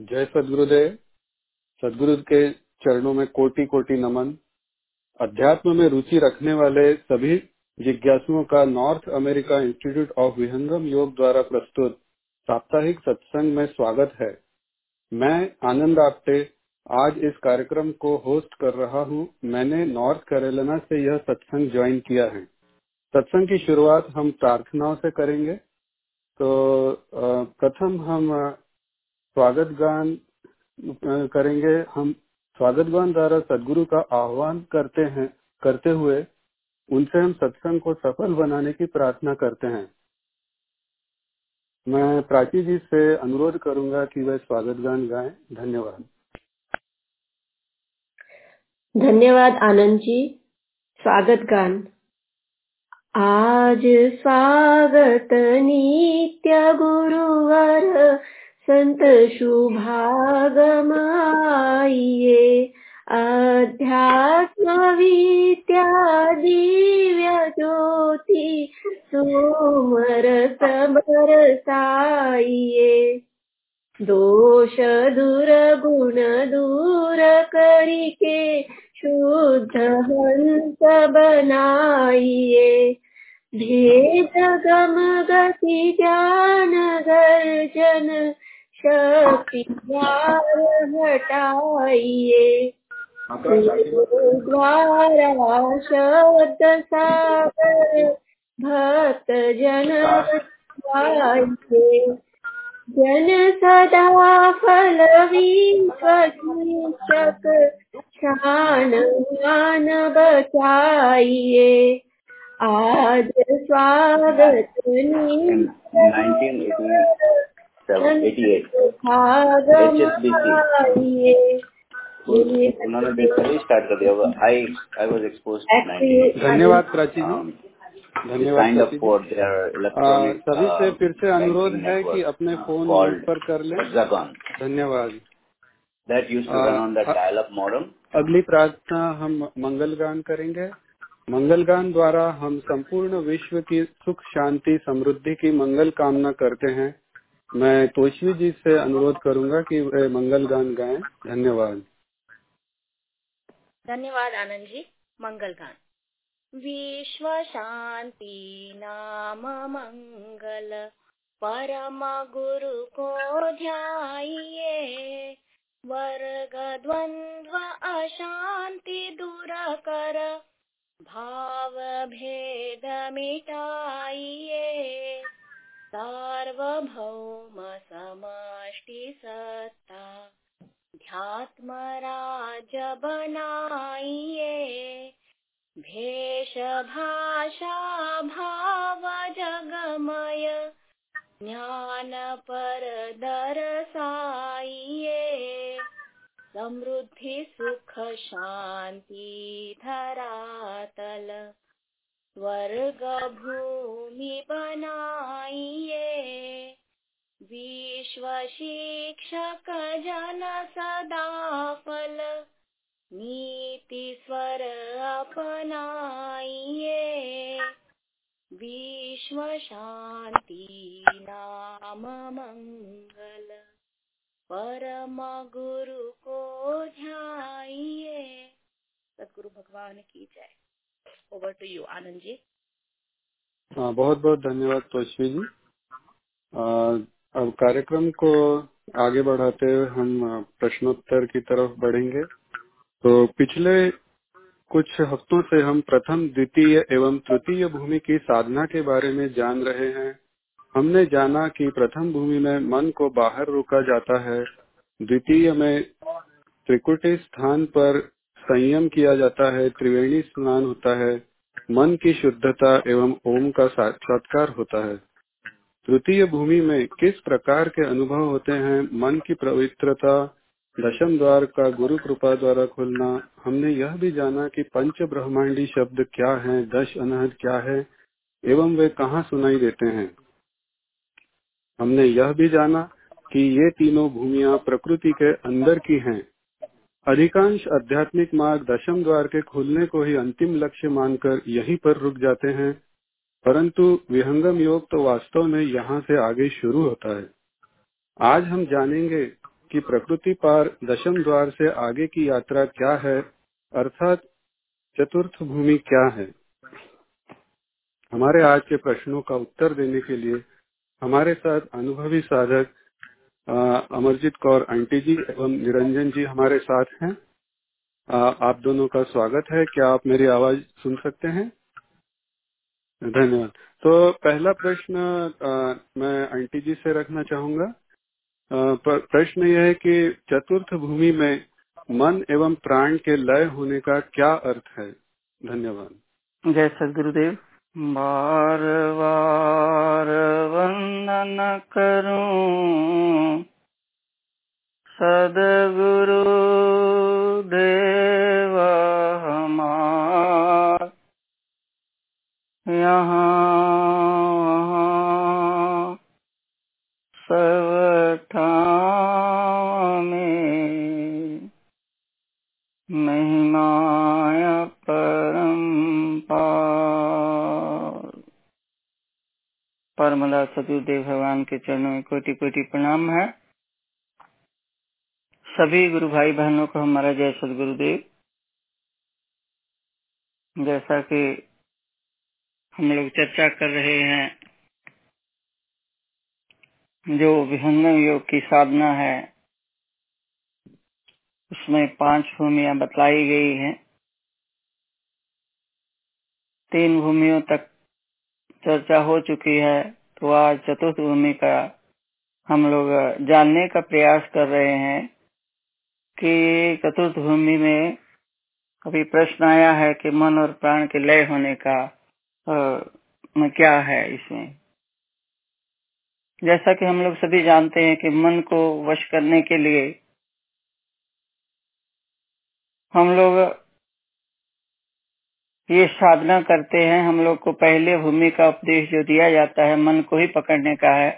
जय सदगुरुदेव। सदगुरु के चरणों में कोटि कोटि नमन। अध्यात्म में रुचि रखने वाले सभी जिज्ञासुओं का North America Institute of Vihangam Yoga द्वारा प्रस्तुत साप्ताहिक सत्संग में स्वागत है। मैं आनंद आप्टे आज इस कार्यक्रम को होस्ट कर रहा हूँ। मैंने नॉर्थ कैरोलिना से यह सत्संग ज्वाइन किया है। सत्संग की शुरुआत हम प्रार्थनाओं से करेंगे। तो प्रथम हम स्वागत गान करेंगे हम। स्वागत गान द्वारा सदगुरु का आह्वान करते हैं, करते हुए उनसे हम सत्संग को सफल बनाने की प्रार्थना करते हैं। मैं प्राची जी से अनुरोध करूँगा कि वह स्वागत गान गाएँ। धन्यवाद। धन्यवाद आनंद जी। स्वागत गान। आज स्वागत नित्य गुरुवर संत शुभागम आइए अध्यात्म विद्या दिव्य ज्योति सुमर बरसाइए दोष दूर गुण दूर करके शुद्ध हंस बनाइए भेद गम गति ज्ञान गर्जन शक्ति हटाइए द्वारा शब्द सागर भक्त जन। जन सदा फल विश्वक शान मान बचाइए आज स्वागत उन्होंने बेसिकली स्टार्ट कर दिया आई आई वाज एक्सपोज्ड धन्यवाद प्राची जी। धन्यवाद देयर इलेक्ट्रॉनिक सभी से फिर से अनुरोध है कि अपने फ़ोन पर कर लें। धन्यवाद। That used to run on the dial up modem अगली प्रार्थना हम मंगल गान करेंगे। मंगल गान द्वारा हम संपूर्ण विश्व की सुख शांति समृद्धि की मंगल कामना करते हैं। मैं तोशवी जी से अनुरोध करूँगा कि वे मंगल गान गाएँ। धन्यवाद। धन्यवाद आनंद जी, मंगल गान। विश्व शांति नाम मंगल, परम गुरु को ध्याइए। वर्ग द्वंद्व अशांति दूर कर, भाव भेद मिटाइए। सार्वभौम समष्टि सत्ता ध्यात्मराज बनाइए भेष भाषा भाव जगमय ज्ञान पर दरसाइए समृद्धि सुख शांति धरातल स्वर्ग भूमि बनाइए। विश्व शिक्षक जन सदा फल, नीति स्वर अपनाइए। विश्व शांति नाम मंगल, परम गुरु को ध्याइए। सदगुरु भगवान की जय। Over to you Anand ji हाँ बहुत बहुत धन्यवाद तोशवी जी। अब कार्यक्रम को आगे बढ़ाते हुए हम प्रश्नोत्तर की तरफ़ बढ़ेंगे। तो पिछले कुछ हफ्तों से हम प्रथम, द्वितीय एवं तृतीय भूमि की साधना के बारे में जान रहे हैं। हमने जाना कि प्रथम भूमि में मन को बाहर रोका जाता है। द्वितीय में त्रिकुटी स्थान पर संयम किया जाता है, त्रिवेणी स्नान होता है, मन की शुद्धता एवं ओम का साक्षात्कार होता है। तृतीय भूमि में किस प्रकार के अनुभव होते हैं, मन की पवित्रता, दशम द्वार का गुरु कृपा द्वारा खुलना, हमने यह भी जाना कि पंच ब्रह्मांडी शब्द क्या है, दश अनहद क्या है, एवं वे कहाँ सुनाई देते हैं। हमने यह भी जाना कि ये तीनों भूमिया प्रकृति के अंदर की हैं। अधिकांश आध्यात्मिक मार्ग दशम द्वार के खुलने को ही अंतिम लक्ष्य मानकर यहीं पर रुक जाते हैं, परंतु विहंगम योग तो वास्तव में यहाँ से आगे शुरू होता है। आज हम जानेंगे कि प्रकृति पार दशम द्वार से आगे की यात्रा क्या है, अर्थात चतुर्थ भूमि क्या है। हमारे आज के प्रश्नों का उत्तर देने के लिए हमारे साथ अनुभवी साधक अमरजीत कौर आंटी जी एवं निरंजन जी हमारे साथ हैं। आप दोनों का स्वागत है। क्या आप मेरी आवाज़ सुन सकते हैं? धन्यवाद। तो पहला प्रश्न मैं आंटी जी से रखना चाहूँगा। प्रश्न यह है कि चतुर्थ भूमि में मन एवं प्राण के लय होने का क्या अर्थ है? धन्यवाद। जय सदगुरुदेव। बार बार वंदन करूँ। सदगुरु देव हमार। यहाँ सब परमला सदुदेव भगवान के चरणों में कोटि कोटि प्रणाम है। सभी गुरु भाई बहनों को हमारा जय सदगुरुदेव जैसा कि हम लोग चर्चा कर रहे हैं, जो विहंगम योग की साधना है, उसमें पाँच भूमिया बतलाई गई हैं। तीन भूमियों तक चर्चा हो चुकी है। तो चतुर्थ भूमि का हम लोग जानने का प्रयास कर रहे हैं कि चतुर्थ भूमि में अभी प्रश्न आया है कि मन और प्राण के लय होने का आ, क्या है इसमें? जैसा कि हम लोग सभी जानते हैं कि मन को वश करने के लिए हम लोग ये साधना करते हैं हम लोग को पहले भूमि का उपदेश जो दिया जाता है, मन को ही पकड़ने का है।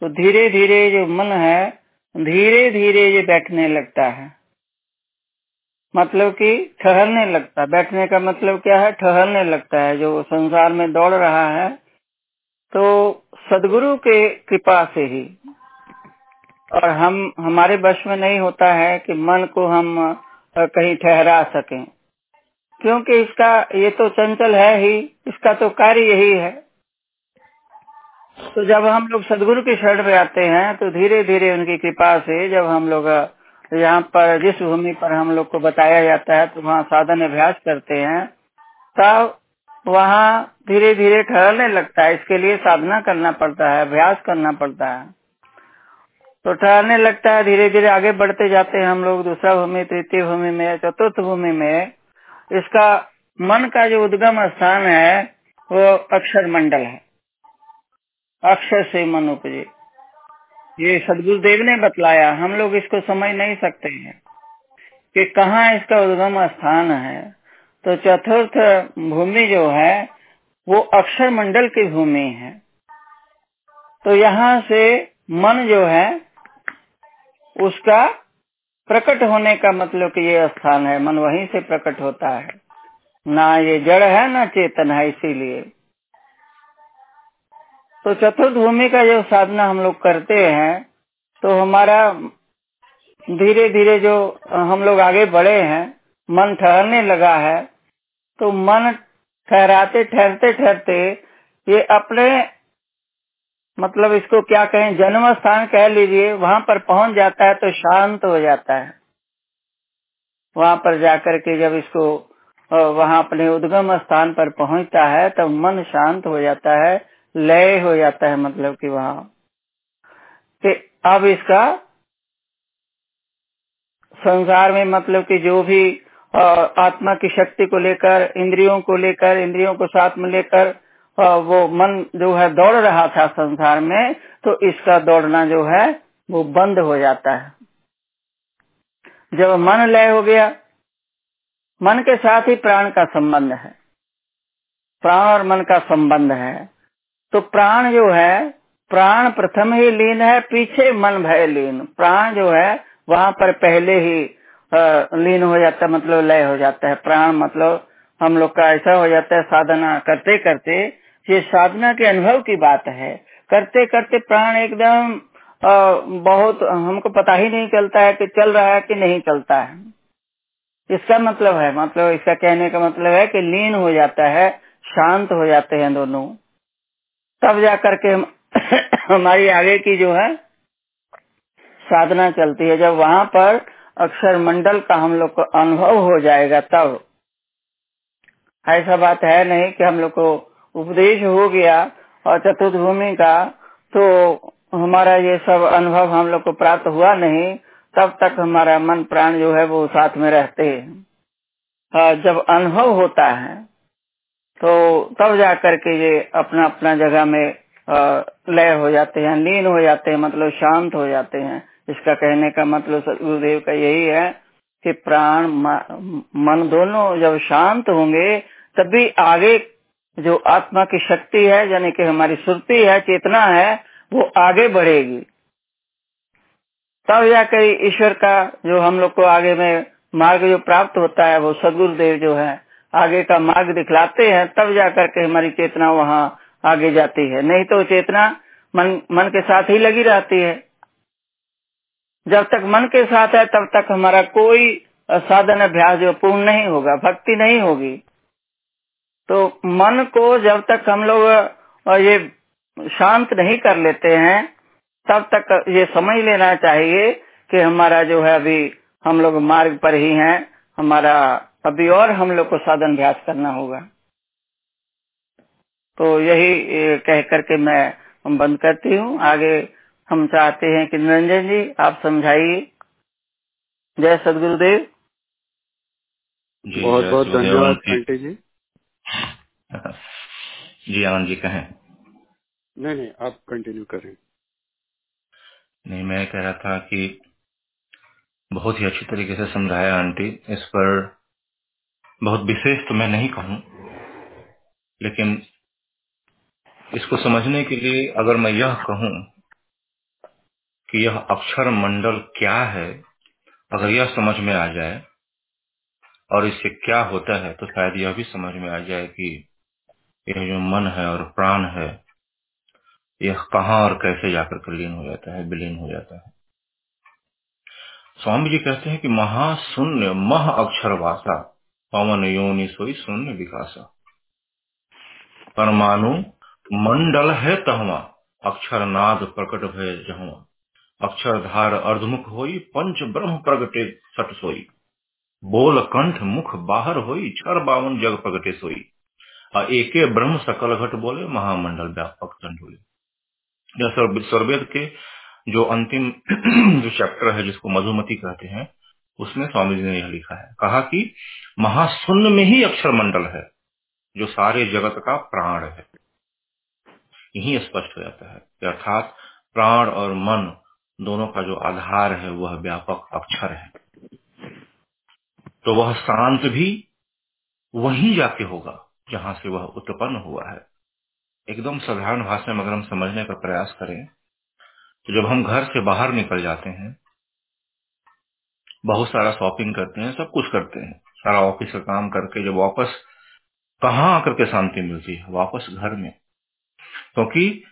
तो धीरे धीरे जो मन है धीरे धीरे ये बैठने लगता है। मतलब कि ठहरने लगता है। बैठने का मतलब क्या है? ठहरने लगता है। जो संसार में दौड़ रहा है तो सदगुरु के कृपा से ही। और हम, हमारे वश में नहीं होता है कि मन को हम कहीं ठहरा सकें। क्योंकि इसका, ये तो चंचल है ही, इसका तो कार्य यही है। तो जब हम लोग सदगुरु की शरण में आते हैं तो धीरे धीरे उनकी कृपा से जब हम लोग, यहाँ पर, जिस भूमि पर हम लोग को बताया जाता है तो वहाँ साधन अभ्यास करते हैं, तब वहाँ धीरे धीरे ठहरने लगता है। इसके लिए साधना करना पड़ता है, अभ्यास करना पड़ता है। तो ठहरने लगता है धीरे धीरे आगे बढ़ते जाते हैं हम लोग, दूसरा भूमि, तृतीय भूमि में, चतुर्थ भूमि में। इसका मन का जो उद्गम स्थान है, वो अक्षर मंडल है। अक्षर से मन उपजे। ये सदगुरुदेव ने बतलाया, हम लोग इसको समझ नहीं सकते हैं कि कहाँ इसका उद्गम स्थान है। तो चतुर्थ भूमि जो है, वो अक्षर मंडल की भूमि है। तो यहाँ से मन जो है, उसका प्रकट होने का मतलब कि ये स्थान है, मन वहीं से प्रकट होता है। ना ये जड़ है, ना चेतन है, इसीलिए। तो चतुर्थ भूमि का जो साधना हम लोग करते हैं तो हमारा धीरे धीरे जो हम लोग आगे बढ़े हैं, मन ठहरने लगा है तो मन ठहराते ठहरते ठहरते ये अपने मतलब इसको क्या कहें जन्म स्थान कह लीजिए, वहाँ पर पहुँच जाता है तो शांत हो जाता है। वहाँ पर जाकर के जब इसको वहाँ अपने उद्गम स्थान पर पहुँचता है, तब मन शांत हो जाता है, लय हो जाता है मतलब कि वहाँ। कि अब इसका संसार में मतलब कि जो भी आत्मा की शक्ति को लेकर, इंद्रियों को लेकर, इंद्रियों को साथ में लेकर वो मन जो है दौड़ रहा था संसार में तो इसका दौड़ना जो है वो बंद हो जाता है। जब मन लय हो गया, मन के साथ ही प्राण का संबंध है। प्राण और मन का संबंध है। तो प्राण जो है, प्राण प्रथम ही लीन है, पीछे मन भय लीन। प्राण जो है, वहाँ पर पहले ही लीन हो जाता मतलब लय हो जाता है। प्राण मतलब हम लोग का ऐसा हो जाता है, साधना करते करते ये साधना के अनुभव की बात है। करते करते प्राण एकदम बहुत हमको पता ही नहीं चलता है कि चल रहा है कि नहीं चलता है। इसका मतलब है मतलब इसका कहने का मतलब है कि लीन हो जाता है, शांत हो जाते हैं दोनों। तब जाकर के हम, हमारी आगे की जो है, साधना चलती है। जब वहाँ पर अक्षर मंडल का हम लोग को अनुभव हो जाएगा तब। ऐसा बात है नहीं कि हम लोग को उपदेश हो गया और चतुर्थ भूमि का तो हमारा ये सब अनुभव हम लोग को प्राप्त हुआ नहीं, तब तक हमारा मन प्राण जो है वो साथ में रहते हैं। जब अनुभव होता है तो तब जा करके ये अपना अपना जगह में लय हो जाते हैं, लीन हो जाते हैं मतलब शांत हो जाते हैं। इसका कहने का मतलब गुरुदेव का यही है कि प्राण मन दोनों जब शांत होंगे तभी आगे जो आत्मा की शक्ति है, यानी कि हमारी सुरती है, चेतना है, वो आगे बढ़ेगी। तब जाकर ईश्वर का जो हम लोग को आगे में मार्ग जो प्राप्त होता है, वो सदगुरुदेव जो है, आगे का मार्ग दिखलाते हैं, तब जाकर के हमारी चेतना वहाँ आगे जाती है। नहीं तो चेतना मन मन के साथ ही लगी रहती है। जब तक मन के साथ है, तब तक हमारा कोई साधन अभ्यास जो पूर्ण नहीं होगा, भक्ति नहीं होगी। तो मन को जब तक हम लोग ये शांत नहीं कर लेते हैं तब तक ये समझ लेना चाहिए कि हमारा जो है अभी हम लोग मार्ग पर ही हैं हमारा अभी और हम लोग को साधन अभ्यास करना होगा। तो यही कह करके मैं हम बंद करती हूँ। आगे हम चाहते हैं कि निरंजन जी आप समझाइए। जय सदगुरुदेव। बहुत बहुत धन्यवाद जी। जी आनंद जी कहें। नहीं नहीं आप कंटिन्यू करें। नहीं मैं कह रहा था कि बहुत ही अच्छी तरीके से समझाया आंटी। इस पर बहुत विशेष तो मैं नहीं कहूँ लेकिन इसको समझने के लिए अगर मैं यह कहूँ कि यह अक्षर मंडल क्या है अगर यह समझ में आ जाए और इससे क्या होता है तो शायद यह भी समझ में आ जाए कि यह जो मन है और प्राण है, यह कहाँ और कैसे जाकर लीन हो जाता है, विलीन हो जाता है। स्वामी जी कहते हैं कि महाशून्य मह अक्षर वासा पवन योनि सोई शून्य विकासा। परमाणु मंडल है तहवा, अक्षर नाद प्रकट भय जहवा। अक्षर धार अर्धमुख होई, पंच ब्रह्म प्रगटे सट सोई। बोल कंठ मुख बाहर होई छर बावन जग प्रगटे सोई। एके ब्रह्म सकल घट बोले, महामंडल व्यापक चंडोले यह सर्वेद के जो अंतिम जो चैप्टर है, जिसको मधुमती कहते हैं, उसमें स्वामी जी ने यह लिखा है। कहा कि महाशून्य में ही अक्षर मंडल है, जो सारे जगत का प्राण है। यही स्पष्ट हो जाता है अर्थात प्राण और मन दोनों का जो आधार है, वह व्यापक अक्षर है। तो वह शांत भी वहीं जाके होगा, जहाँ से वह उत्पन्न हुआ है। एकदम साधारण भाषा में अगर हम समझने का प्रयास करें तो जब हम घर से बाहर निकल जाते हैं, बहुत सारा शॉपिंग करते हैं, सब कुछ करते हैं। सारा ऑफ़िस का काम करके जब वापस कहाँ आकर के शांति मिलती है? वापस घर में। क्योंकि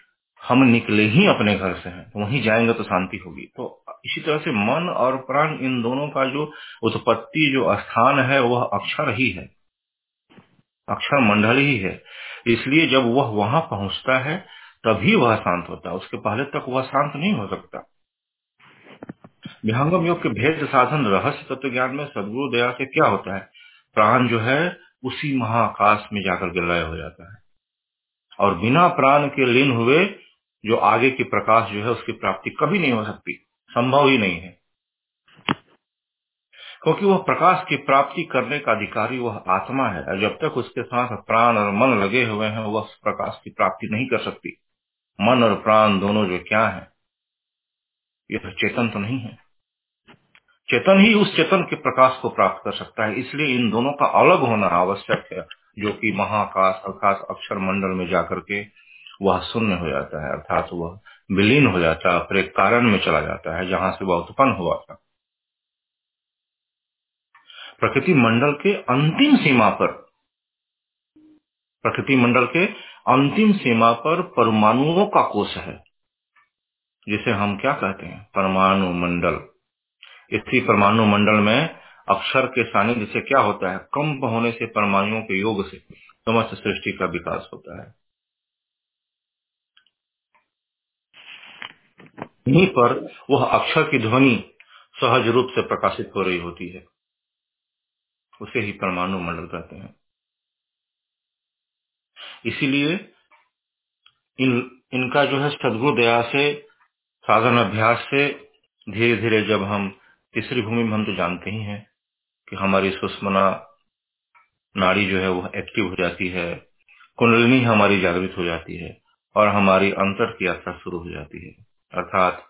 हम निकले ही अपने घर से हैं तो वहीं जाएँगे तो शांति होगी। तो इसी तरह से मन और प्राण इन दोनों का जो उत्पत्ति, जो स्थान है, वह अक्षर ही है। अक्षर मंडल ही है। इसलिए जब वह वहाँ पहुँचता है, तभी वह शांत होता है। उसके पहले तक वह शांत नहीं हो सकता। विहंगम योग के भेद साधन रहस्य तत्व ज्ञान में सदगुरु दया से क्या होता है? प्राण जो है, उसी महाकाश में जाकर के लय हो जाता है। और बिना प्राण के लीन हुए, जो आगे की प्रकाश जो है, उसकी प्राप्ति कभी नहीं हो सकती। संभव ही नहीं है। क्योंकि वह प्रकाश की प्राप्ति करने का अधिकारी वह आत्मा है और जब तक उसके साथ प्राण और मन लगे हुए हैं, वह प्रकाश की प्राप्ति नहीं कर सकती। मन और प्राण दोनों जो क्या है यह चेतन तो नहीं है। चेतन ही उस चेतन के प्रकाश को प्राप्त कर सकता है, इसलिए इन दोनों का अलग होना आवश्यक है, जो कि महाकाश अर्थात अक्षर मंडल में जाकर के वह शून्य हो जाता है, अर्थात वह विलीन हो जाता है, फिर एक कारण में चला जाता है, जहाँ से वह उत्पन्न हुआ था। प्रकृति मंडल के अंतिम सीमा पर, प्रकृति मंडल के अंतिम सीमा पर परमाणुओं का कोष है, जिसे हम क्या कहते हैं? परमाणु मंडल। इसी परमाणु मंडल में अक्षर के सानिध्य से क्या होता है? कम होने से परमाणुओं के योग से, समस्त सृष्टि का विकास होता है। यहीं पर वह अक्षर की ध्वनि सहज रूप से प्रकाशित हो रही होती है। उसे ही परमाणु मंडल कहते हैं। इसीलिए इन, इनका जो है सदगुरु दया से, साधन अभ्यास से धीरे धीरे जब हम तीसरी भूमि में हम तो जानते ही हैं कि हमारी सुषमना नाड़ी जो है वो एक्टिव हो जाती है, कुंडलिनी हमारी जागृत हो जाती है और हमारी अंतर की यात्रा शुरू हो जाती है। अर्थात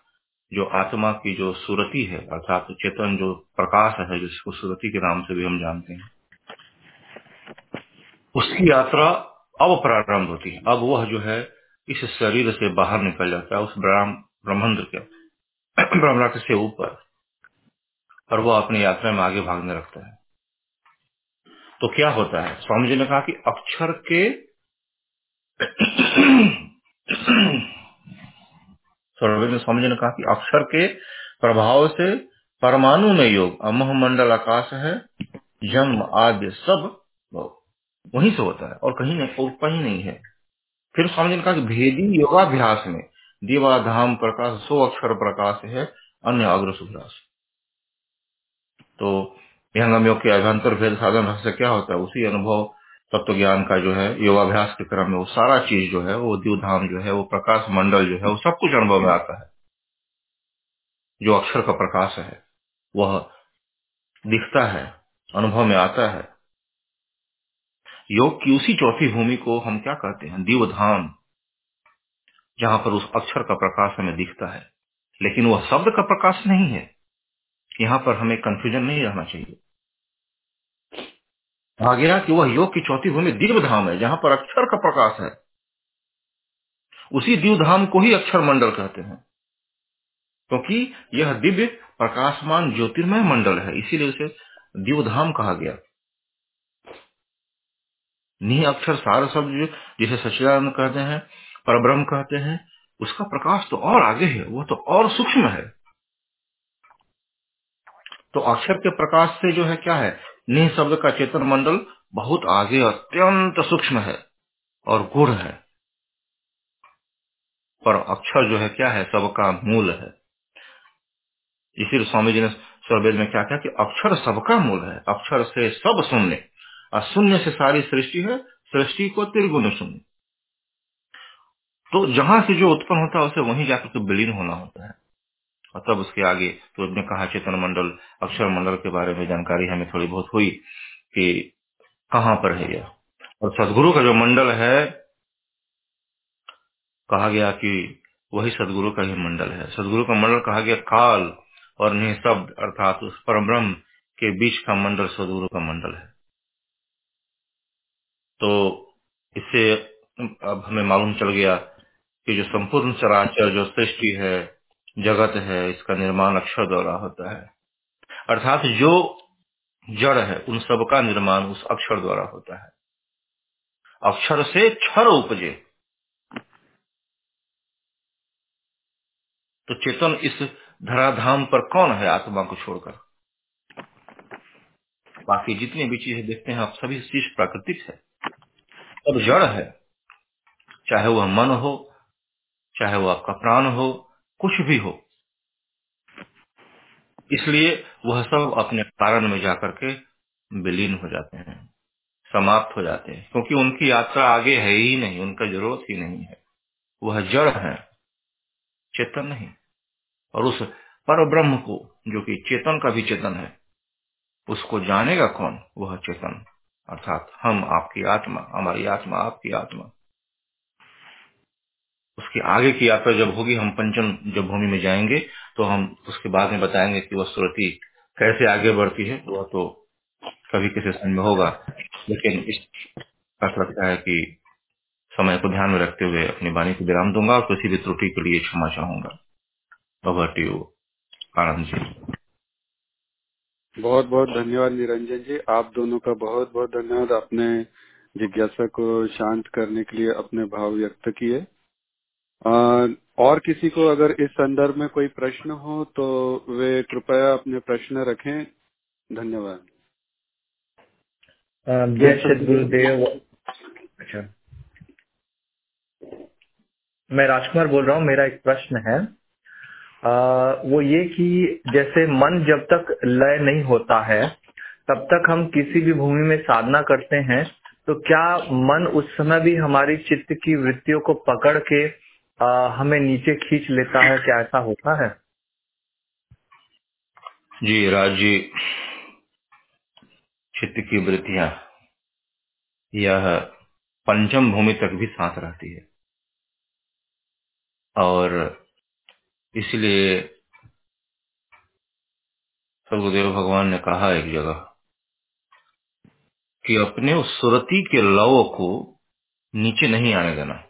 जो आत्मा की जो सुरति है, अर्थात चेतन जो प्रकाश है, जिसको सुरति के नाम से भी हम जानते हैं, उसकी यात्रा अब प्रारंभ होती है। अब वह जो है, इस शरीर से बाहर निकल जाता है, उस ब्रह्मांड के ब्रह्मांड से ऊपर, और वह अपनी यात्रा में आगे भागने लगता है। तो क्या होता है? स्वामी जी ने कहा कि अक्षर के स्वामी जी ने कहा कि अक्षर के प्रभाव से परमाणु में योग, अमह मंडल आकाश है जन्म आदि सब वहीं से होता है और कहीं नहीं, और कहीं नहीं है। फिर स्वामी जी ने कहा कि भेदी योगाभ्यास में देवाधाम प्रकाश, सो अक्षर प्रकाश है, अन्य अग्र सुभ्रास तो विहंगम योग के अभ्यंतर भेद साधन से क्या होता है? उसी अनुभव तत्व ज्ञान का जो है, योगाभ्यास के क्रम में वो सारा चीज़ जो है, वो दीवधाम जो है, वो प्रकाश मंडल जो है, वो सब कुछ अनुभव में आता है। जो अक्षर का प्रकाश है, वह दिखता है, अनुभव में आता है। योग की उसी चौथी भूमि को हम क्या कहते हैं? दीवधाम जहाँ पर उस अक्षर का प्रकाश हमें दिखता है। लेकिन वह शब्द का प्रकाश नहीं है। यहाँ पर हमें कंफ्यूजन नहीं रहना चाहिए। भागीरा कि वह योग की चौथी भूमि दिव्य धाम है, जहाँ पर अक्षर का प्रकाश है। उसी दिव्य धाम को ही अक्षर मंडल कहते हैं, क्योंकि तो यह दिव्य प्रकाशमान ज्योतिर्मय मंडल है, इसीलिए उसे दिव्य धाम कहा गया। नी अक्षर सार शब्द जिसे सचिदानंद कहते हैं, परब्रह्म कहते हैं, उसका प्रकाश तो और आगे है, वह तो और सूक्ष्म है। तो अक्षर के प्रकाश से जो है क्या है? निह शब्द का चेतन मंडल बहुत आगे अत्यंत सूक्ष्म है और गुण है। पर अक्षर जो है, क्या है? सबका मूल है। इसीलिए स्वामी जी ने स्वरवेद में क्या कहा कि अक्षर सबका मूल है। अक्षर से सब शून्य। और शून्य से सारी सृष्टि है, सृष्टि को त्रिगुण शून्य। तो जहाँ से जो उत्पन्न होता है, उसे वहीं जाकर के विलीन होना होता है। और तब उसके आगे तो उसने कहा चेतन मंडल, अक्षर मंडल के बारे में जानकारी हमें थोड़ी बहुत हुई कि कहाँ पर है यह। और सदगुरु का जो मंडल है, कहा गया कि वही सदगुरु का ही मंडल है। सदगुरु का मंडल कहा गया काल और निशब्द अर्थात उस परम ब्रह्म के बीच का मंडल सदगुरु का मंडल है। तो इससे अब हमें मालूम चल गया कि जो संपूर्ण चराचर, जो सृष्टि है जगत है, इसका निर्माण अक्षर द्वारा होता है। अर्थात जो जड़ है, उन सब का निर्माण उस अक्षर द्वारा होता है। अक्षर से क्षर उपजे। तो चेतन इस धराधाम पर कौन है आत्मा को छोड़कर? बाकी जितनी भी चीज़ें देखते हैं, आप सभी चीज़ प्राकृतिक है। सब जड़ है। चाहे वह मन हो, चाहे वो आपका प्राण हो कुछ भी हो। इसलिए वह सब अपने कारण में जाकर के विलीन हो जाते हैं, समाप्त हो जाते हैं, क्योंकि उनकी यात्रा आगे है ही नहीं, उनका ज़रूरत ही नहीं है। वह जड़ है, चेतन नहीं। और उस पर ब्रह्म को, जो कि चेतन का भी चेतन है, उसको जानेगा कौन? वह चेतन। अर्थात हम आपकी आत्मा, हमारी आत्मा आपकी आत्मा। उसके आगे की यात्रा जब होगी, हम पंचम जब भूमि में जाएँगे तो हम उसके बाद में बताएँगे कि वह सुरति कैसे आगे बढ़ती है, वह तो कभी किसी समय में होगा। लेकिन इस लगता है कि समय को ध्यान में रखते हुए अपनी वाणी को विराम दूँगा और किसी भी त्रुटि के लिए क्षमा चाहूँगा। आनंद जी। बहुत बहुत धन्यवाद निरंजन जी। आप दोनों का बहुत बहुत धन्यवाद। अपने जिज्ञासा को शांत करने के लिए अपने भाव व्यक्त किए। और किसी को अगर इस संदर्भ में कोई प्रश्न हो तो वे कृपया अपने प्रश्न रखें। धन्यवाद। जय सदगुरुदेव अच्छा। मैं राजकुमार बोल रहा हूँ मेरा एक प्रश्न है। आ, वो ये कि जैसे मन जब तक लय नहीं होता है तब तक हम किसी भी भूमि में साधना करते हैं तो क्या मन उस समय भी हमारी चित्त की वृत्तियों को पकड़ के आ, हमें नीचे खींच लेता है क्या ऐसा होता है? जी राज चित्त की वृत्तियाँ यह पंचम भूमि तक भी साथ रहती है। और इसलिए सर्वदेव भगवान ने कहा एक जगह कि अपने उस सुरति के लव को नीचे नहीं आने देना।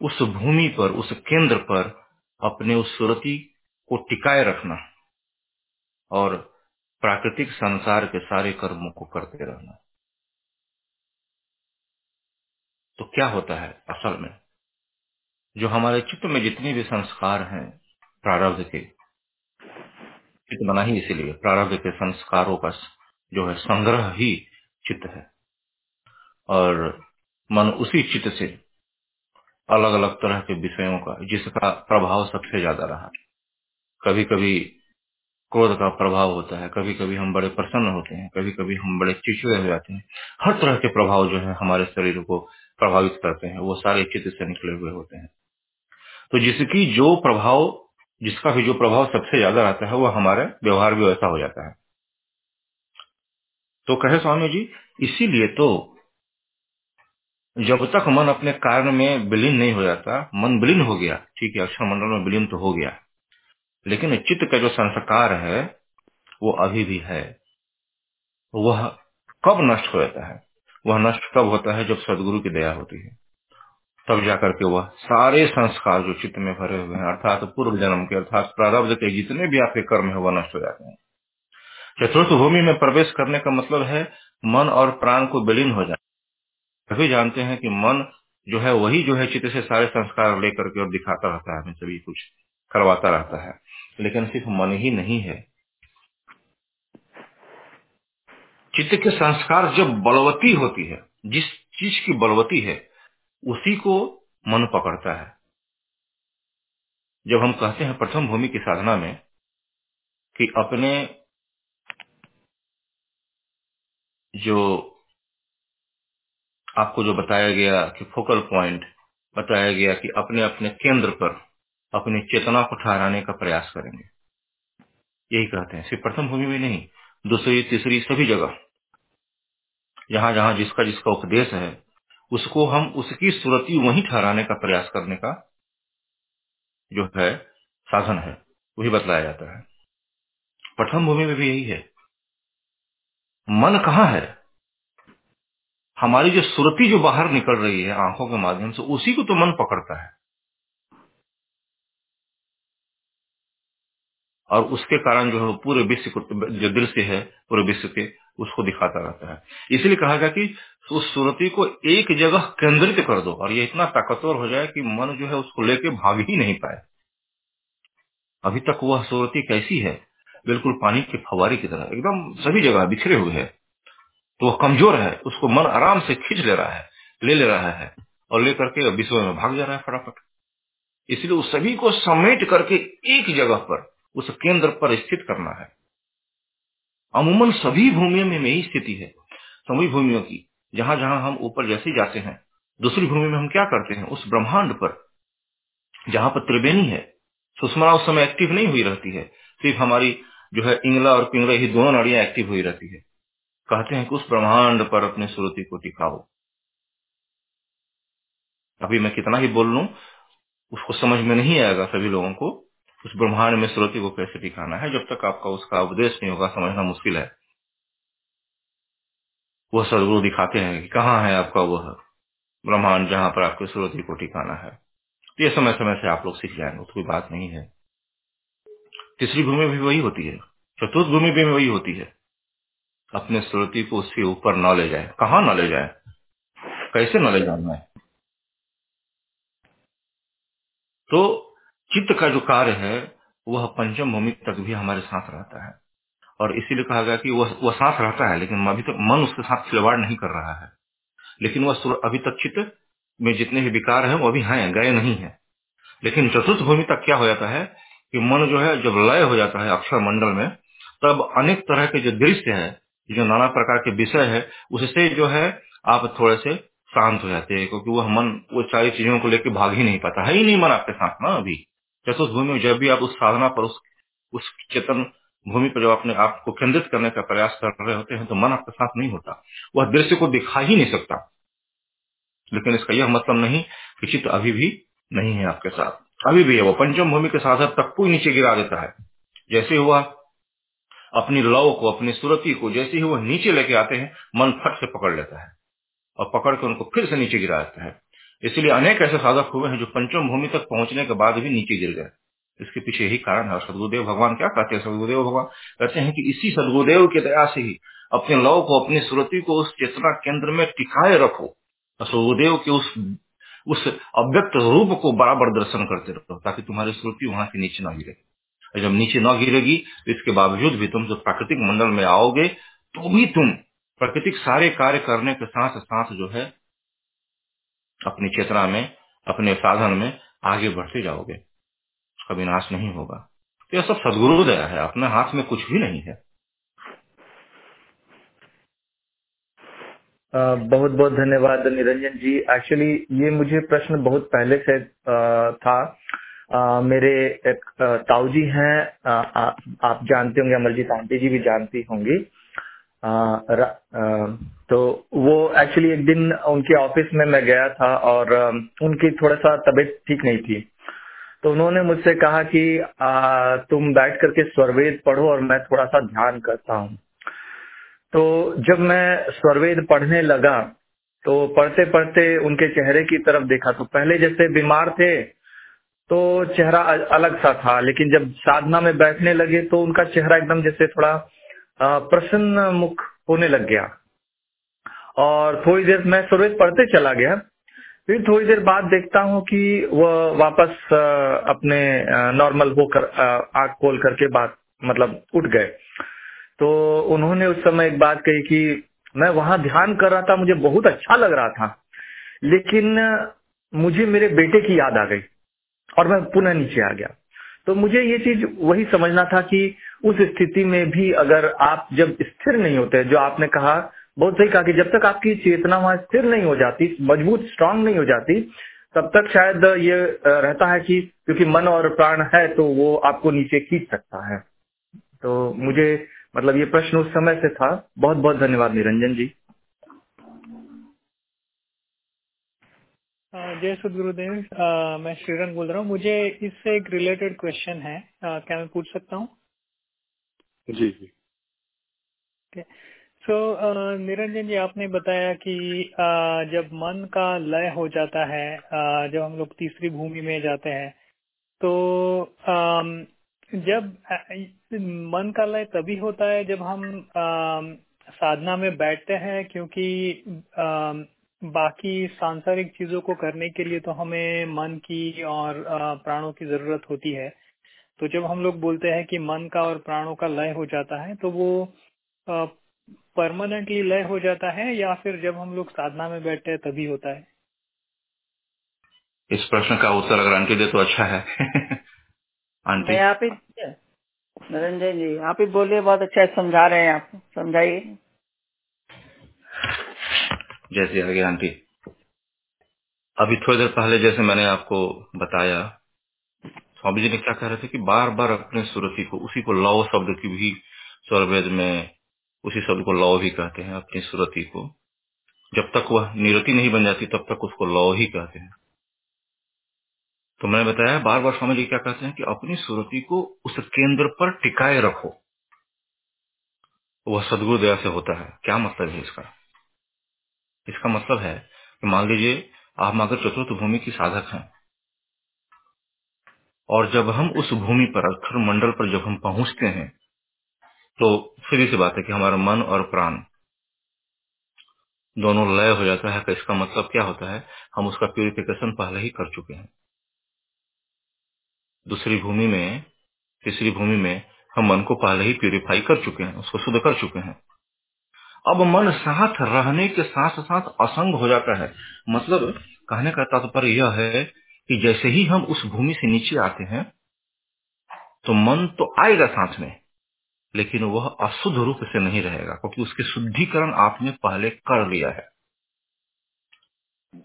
उस भूमि पर, उस केंद्र पर अपने उस सुरति को टिकाए रखना और प्राकृतिक संसार के सारे कर्मों को करते रहना। तो क्या होता है असल में? जो हमारे चित्त में जितने भी संस्कार हैं प्रारब्ध के चित्त बना ही इसीलिए प्रारब्ध के संस्कारों का जो है संग्रह ही चित्त है। और मन उसी चित्त से अलग अलग तरह के विषयों का, जिसका प्रभाव सबसे ज़्यादा रहा। कभी कभी क्रोध का प्रभाव होता है कभी कभी हम बड़े प्रसन्न होते हैं कभी कभी हम बड़े चिड़चिड़े हो जाते हैं। हर तरह के प्रभाव जो है हमारे शरीर को प्रभावित करते हैं, वो सारे चित्त से निकले हुए होते हैं। तो जिसकी जो प्रभाव, जिसका भी जो प्रभाव सबसे ज़्यादा रहता है, वो हमारे व्यवहार भी वैसा हो जाता है। तो कहे स्वामी जी, इसीलिए तो जब तक मन अपने कारण में विलीन नहीं हो जाता, मन विलीन हो गया, ठीक है अक्षर मंडल में विलीन तो हो गया। लेकिन चित्त का जो संस्कार है, वो अभी भी है। वह कब नष्ट हो जाता है? वह नष्ट कब होता है? जब सदगुरु की दया होती है। तब जाकर के वह सारे संस्कार जो चित्त में भरे हुए हैं, अर्थात पूर्व जन्म के, अर्थात प्रारब्ध के, जितने भी आपके कर्म है, वह नष्ट हो जाते हैं। चतुर्थ भूमि में प्रवेश करने का मतलब है, मन और प्राण को विलीन हो जाए सभी जानते हैं कि मन जो है, वही जो है चित्त से सारे संस्कार लेकर के और दिखाता रहता है, हमें सभी कुछ करवाता रहता है। लेकिन सिर्फ़ मन ही नहीं है। चित्त के संस्कार जब बलवती होती है, जिस चीज़ की बलवती है, उसी को मन पकड़ता है। जब हम कहते हैं प्रथम भूमि की साधना में कि अपने जो आपको जो बताया गया कि फोकल पॉइंट बताया गया कि अपने अपने केंद्र पर अपनी चेतना को ठहराने का प्रयास करेंगे। यही कहते हैं। सिर्फ़ प्रथम भूमि में नहीं, दूसरी, तीसरी सभी जगह। जहाँ जहाँ जिसका जिसका उपदेश है, उसको हम उसकी सुरती वहीं ठहराने का प्रयास करने का जो है, साधन है, वही बतलाया जाता है। प्रथम भूमि में भी यही है। मन कहाँ है? हमारी जो सुरती जो बाहर निकल रही है आँखों के माध्यम से, उसी को तो मन पकड़ता है। और उसके कारण जो है पूरे विश्व को, जो दृश्य है, पूरे विश्व के, उसको दिखाता रहता है। इसलिए कहा गया कि उस सुरती को एक जगह केंद्रित कर दो और ये इतना ताकतवर हो जाए कि मन जो है उसको लेके भाग ही नहीं पाए। अभी तक वह सुरती कैसी है? बिल्कुल पानी के फवारे की तरह, एकदम सभी जगह बिखरे हुए है। तो वह कमज़ोर है, उसको मन आराम से खींच ले रहा है, ले ले रहा है और लेकर के विश्व में भाग जा रहा है फटाफट। इसलिए उस सभी को समेट करके एक जगह पर, उस केंद्र पर स्थित करना है। अमूमन सभी भूमियों में यही स्थिति है। सभी भूमियों की, जहाँ जहाँ हम ऊपर जैसे जाते हैं, दूसरी भूमि में हम क्या करते हैं, उस ब्रह्मांड पर, जहाँ पर त्रिवेणी है, सुषमा उस समय एक्टिव नहीं हुई रहती है, सिर्फ़ हमारी जो है इंगला और पिंगला ही दोनों नड़ियाँ एक्टिव हुई रहती है। कहते हैं कि उस ब्रह्मांड पर अपने श्रुति को टिकाओ अभी मैं कितना ही बोल लू, उसको समझ में नहीं आएगा सभी लोगों को, उस ब्रह्मांड में श्रुति को कैसे टिकाना है। जब तक आपका उसका उपदेश नहीं होगा, समझना मुश्किल है। वह सदगुरु दिखाते हैं कि कहाँ है आपका वह ब्रह्मांड जहाँ पर आपके श्रुति को टिकाना है। तो ये समय समय से आप लोग सीख जाएँगे कोई बात नहीं है। तीसरी भूमि भी वही होती है। चतुर्थ भूमि भी वही होती है। अपने श्रुति को उसके ऊपर न ले जाए। कहाँ न ले जाए? कैसे न ले जाना है? तो चित्त का जो कार्य है, वह पंचम भूमि तक भी हमारे साथ रहता है। और इसीलिए कहा गया कि वह वह साथ रहता है, लेकिन अभी तक तो मन उसके साथ खिलवाड़ नहीं कर रहा है। लेकिन वह अभी तक चित्त में जितने भी विकार हैं, वो अभी हैं, गए नहीं है। लेकिन चतुर्थ भूमि तक क्या हो जाता है कि मन जो है, जब लय हो जाता है अक्षर मंडल में, तब अनेक तरह के जो दृश्य है जो नाना प्रकार के विषय है, उससे जो है आप थोड़े से शांत हो जाते हैं, क्योंकि वह मन वो सारी चीज़ों को लेकर भाग ही नहीं पाता। है ही नहीं मन आपके साथ ना अभी। चतुर्थ भूमि में जब भी आप उस साधना पर, उस उस चेतन भूमि पर जब अपने आप को केंद्रित करने का प्रयास कर रहे होते हैं तो मन आपके साथ नहीं होता। वह दृश्य को दिखा ही नहीं सकता। लेकिन इसका यह मतलब नहीं कि चित्त अभी भी नहीं है आपके साथ। अभी भी है वो। पंचम भूमि के साधक तक कोई नीचे गिरा देता है। जैसे हुआ अपनी लव को, अपनी सुरती को जैसे ही वो नीचे लेके आते हैं, मन फट से पकड़ लेता है और पकड़ के उनको फिर से नीचे गिरा देता है। इसलिए अनेक ऐसे साधक हुए हैं जो पंचम भूमि तक पहुँचने के बाद भी नीचे गिर गए। इसके पीछे यही कारण है सदगुरुदेव भगवान क्या कहते हैं? सदगुरुदेव भगवान कहते हैं कि इसी सदगुरुदेव की दया से ही अपने लव को, अपनी सुरति को उस चेतना केंद्र में टिकाए रखो। और सदगुरुदेव के उस उस अव्यक्त रूप को बराबर दर्शन करते रहो, ताकि तुम्हारी श्रुति वहाँ से नीचे न गिरे। जब नीचे न गिरेगी तो इसके बावजूद भी तुम जब प्राकृतिक मंडल में आओगे तो भी तुम प्राकृतिक सारे कार्य करने के साथ साथ जो है अपनी चेतना में अपने साधन में आगे बढ़ते जाओगे। उसका विनाश नहीं होगा। तो यह सब सदगुरु दया है। अपने हाथ में कुछ भी नहीं है। बहुत बहुत धन्यवाद निरंजन जी। एक्चुअली ये मुझे प्रश्न बहुत पहले से आ, था। आ, मेरे एक ताऊ जी हैं आप जानते होंगे अमरजीत आंटी जी भी जानती होंगी। तो वो एक्चुअली एक दिन उनके ऑफ़िस में मैं गया था और उनकी थोड़ा सा तबीयत ठीक नहीं थी। तो उन्होंने मुझसे कहा कि आ, तुम बैठ करके स्वरवेद पढ़ो और मैं थोड़ा सा ध्यान करता हूँ। तो जब मैं स्वरवेद पढ़ने लगा तो पढ़ते पढ़ते उनके चेहरे की तरफ़ देखा तो पहले जैसे बीमार थे तो चेहरा अलग सा था, लेकिन जब साधना में बैठने लगे तो उनका चेहरा एकदम जैसे थोड़ा प्रसन्न मुख होने लग गया। और थोड़ी देर, मैं स्वरवेद पढ़ते चला गया। फिर थोड़ी देर बाद देखता हूँ कि वह वापस अपने नॉर्मल होकर आग खोल करके बात मतलब उठ गए। तो उन्होंने उस समय एक बात कही कि मैं वहाँ ध्यान कर रहा था, मुझे बहुत अच्छा लग रहा था, लेकिन मुझे मेरे बेटे की याद आ गई। और मैं पुनः नीचे आ गया। तो मुझे ये चीज़ वही समझना था कि उस स्थिति में भी अगर आप जब स्थिर नहीं होते, जो आपने कहा, बहुत सही कहा कि जब तक आपकी चेतना वहाँ स्थिर नहीं हो जाती, मज़बूत स्ट्रांग नहीं हो जाती, तब तक शायद ये रहता है कि क्योंकि मन और प्राण है तो वो आपको नीचे खींच सकता है। तो मुझे मतलब ये प्रश्न उस समय से था। बहुत बहुत धन्यवाद निरंजन जी। जय सदगुरुदेव मैं श्रीरंग बोल रहा हूँ। मुझे इससे एक रिलेटेड क्वेश्चन है। आ, क्या मैं पूछ सकता हूँ? जी जी। सो so, निरंजन जी आपने बताया कि आ, जब मन का लय हो जाता है आ, जब हम लोग तीसरी भूमि में जाते हैं तो आ, जब मन का लय तभी होता है जब हम साधना में बैठते हैं क्योंकि बाकी सांसारिक चीज़ों को करने के लिए तो हमें मन की और प्राणों की ज़रूरत होती है। तो जब हम लोग बोलते हैं कि मन का और प्राणों का लय हो जाता है तो वो परमानेंटली लय हो जाता है या फिर जब हम लोग साधना में बैठते हैं तभी होता है? इस प्रश्न का उत्तर अगर आंटी दे तो अच्छा है। आंटी। आप ही नरेंद्र जी आप ही बोलिए बहुत अच्छा समझा रहे हैं आप। समझाइए। जैसे आगे आंटी। अभी थोड़ी देर पहले जैसे मैंने आपको बताया, स्वामी जी ने क्या कह रहे थे कि बार बार अपने सुरति को, उसी को लव शब्द की भी स्वरवेद में उसी शब्द को लव भी कहते हैं, अपनी सुरति को। जब तक वह निरति नहीं बन जाती, तब तक उसको लव ही कहते हैं। तो मैंने बताया बार बार स्वामी जी क्या कहते हैं कि अपनी सुरति को उस केंद्र पर टिकाए रखो। वह सदगुरु दया से होता है। क्या मतलब है इसका? इसका मतलब है कि मान लीजिए, आप अगर चतुर्थ भूमि की साधक हैं। और जब हम उस भूमि पर अक्षर मंडल पर जब हम पहुँचते हैं तो सीधी सी बात है कि हमारा मन और प्राण दोनों लय हो जाता है। तो इसका मतलब क्या होता है? हम उसका प्यूरिफिकेशन पहले ही कर चुके हैं। दूसरी भूमि में, तीसरी भूमि में हम मन को पहले ही प्यूरिफाई कर चुके हैं, उसको शुद्ध कर चुके हैं। अब मन साथ रहने के साथ साथ असंग हो जाता है। मतलब कहने का तात्पर्य यह है कि जैसे ही हम उस भूमि से नीचे आते हैं तो मन तो आएगा साथ में, लेकिन वह अशुद्ध रूप से नहीं रहेगा, क्योंकि उसके शुद्धिकरण आपने पहले कर लिया है।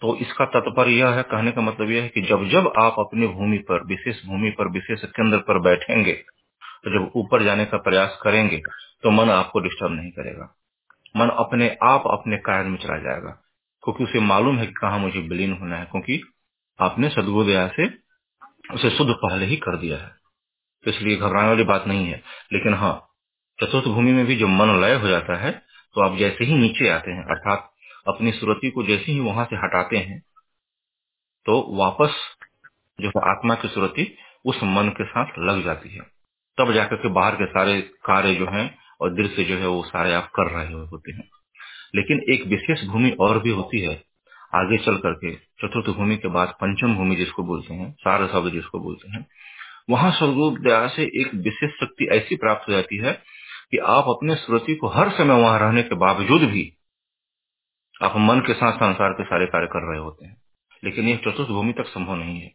तो इसका तात्पर्य यह है, कहने का मतलब यह है कि जब जब आप अपनी भूमि पर, विशेष भूमि पर, विशेष केंद्र पर बैठेंगे तो जब ऊपर जाने का प्रयास करेंगे तो मन आपको डिस्टर्ब नहीं करेगा। मन अपने आप अपने कार्य में चला जाएगा। क्योंकि उसे मालूम है कि कहा मुझे विलीन होना है, क्योंकि आपने सदगुरु दया से उसे शुद्ध पहले ही कर दिया है। तो इसलिए घबराने वाली बात नहीं है। लेकिन हाँ चतुर्थ भूमि में भी जब मन लय हो जाता है तो आप जैसे ही नीचे आते हैं, अर्थात अपनी सुरति को जैसे ही वहाँ से हटाते हैं तो वापस जो है आत्मा की सुरति उस मन के साथ लग जाती है। तब जाकर के बाहर के सारे कार्य जो हैं और दृश्य जो है वो सारे आप कर रहे होते हैं। लेकिन एक विशेष भूमि और भी होती है, आगे चल करके, चतुर्थ भूमि के बाद पंचम भूमि जिसको बोलते हैं सार शब्द जिसको बोलते हैं, वहाँ स्वर्गोप दया से एक विशेष शक्ति ऐसी प्राप्त हो जाती है कि आप अपने स्मृति को हर समय वहाँ रहने के बावजूद भी आप मन के साथ संसार के सारे कार्य कर रहे होते हैं। लेकिन यह चतुर्थ भूमि तक संभव नहीं है।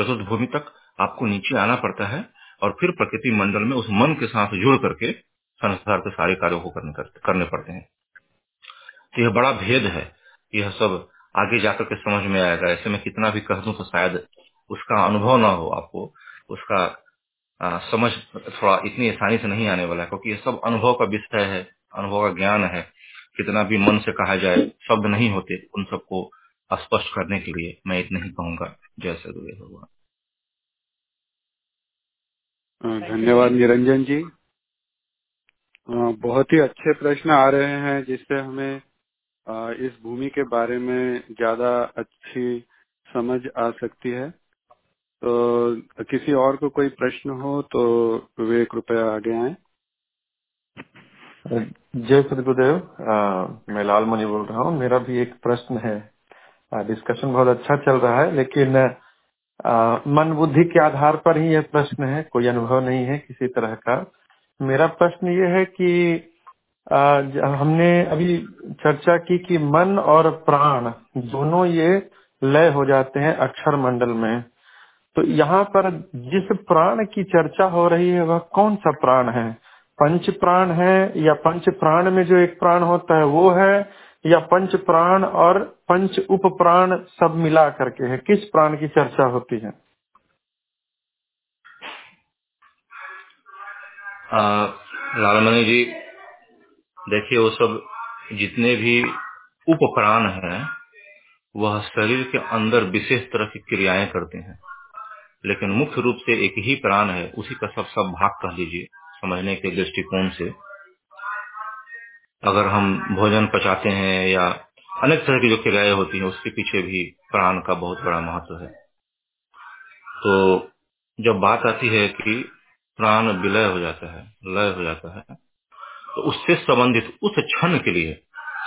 चतुर्थ भूमि तक आपको नीचे आना पड़ता है और फिर प्रकृति मंडल में उस मन के साथ जुड़ करके संसार के सारे कार्यों को करने, करने पड़ते हैं। तो यह बड़ा भेद है। यह सब आगे जाकर के समझ में आएगा। ऐसे में कितना भी कह दूँ तो शायद उसका अनुभव ना हो आपको। उसका आ, समझ थोड़ा इतनी आसानी से नहीं आने वाला है क्योंकि यह सब अनुभव का विषय है अनुभव का ज्ञान है। कितना भी मन से कहा जाए शब्द नहीं होते उन सबको स्पष्ट करने के लिए मैं इतना ही कहूँगा। जय सदुदेव भगवान। धन्यवाद निरंजन जी। बहुत ही अच्छे प्रश्न आ रहे हैं जिससे हमें इस भूमि के बारे में ज़्यादा अच्छी समझ आ सकती है। तो किसी और को कोई प्रश्न हो तो वे कृपया आगे आए। जय सदगुरुदेव मैं लाल मणि बोल रहा हूँ। मेरा भी एक प्रश्न है। डिस्कशन बहुत अच्छा चल रहा है, लेकिन आ, मन बुद्धि के आधार पर ही यह प्रश्न है कोई अनुभव नहीं है किसी तरह का। मेरा प्रश्न ये है कि आ, हमने अभी चर्चा की कि मन और प्राण दोनों ये लय हो जाते हैं अक्षर मंडल में। तो यहाँ पर जिस प्राण की चर्चा हो रही है वह कौन सा प्राण है? पंच प्राण है या पंच प्राण में जो एक प्राण होता है वो है या पंच प्राण और पंच उप प्राण सब मिला करके है। किस प्राण की चर्चा होती है? लालमणि जी, देखिए, वो सब जितने भी उप प्राण है, वह शरीर के अंदर विशेष तरह की क्रियाएँ करते हैं। लेकिन मुख्य रूप से एक ही प्राण है, उसी का सब सब भाग कह लीजिए, समझने के दृष्टिकोण से। अगर हम भोजन पचाते हैं या अनेक तरह की जो क्रियाएँ होती हैं, उसके पीछे भी प्राण का बहुत बड़ा महत्व है। तो जब बात आती है कि प्राण विलय हो जाता है, लय हो जाता है तो उससे संबंधित उस क्षण के लिए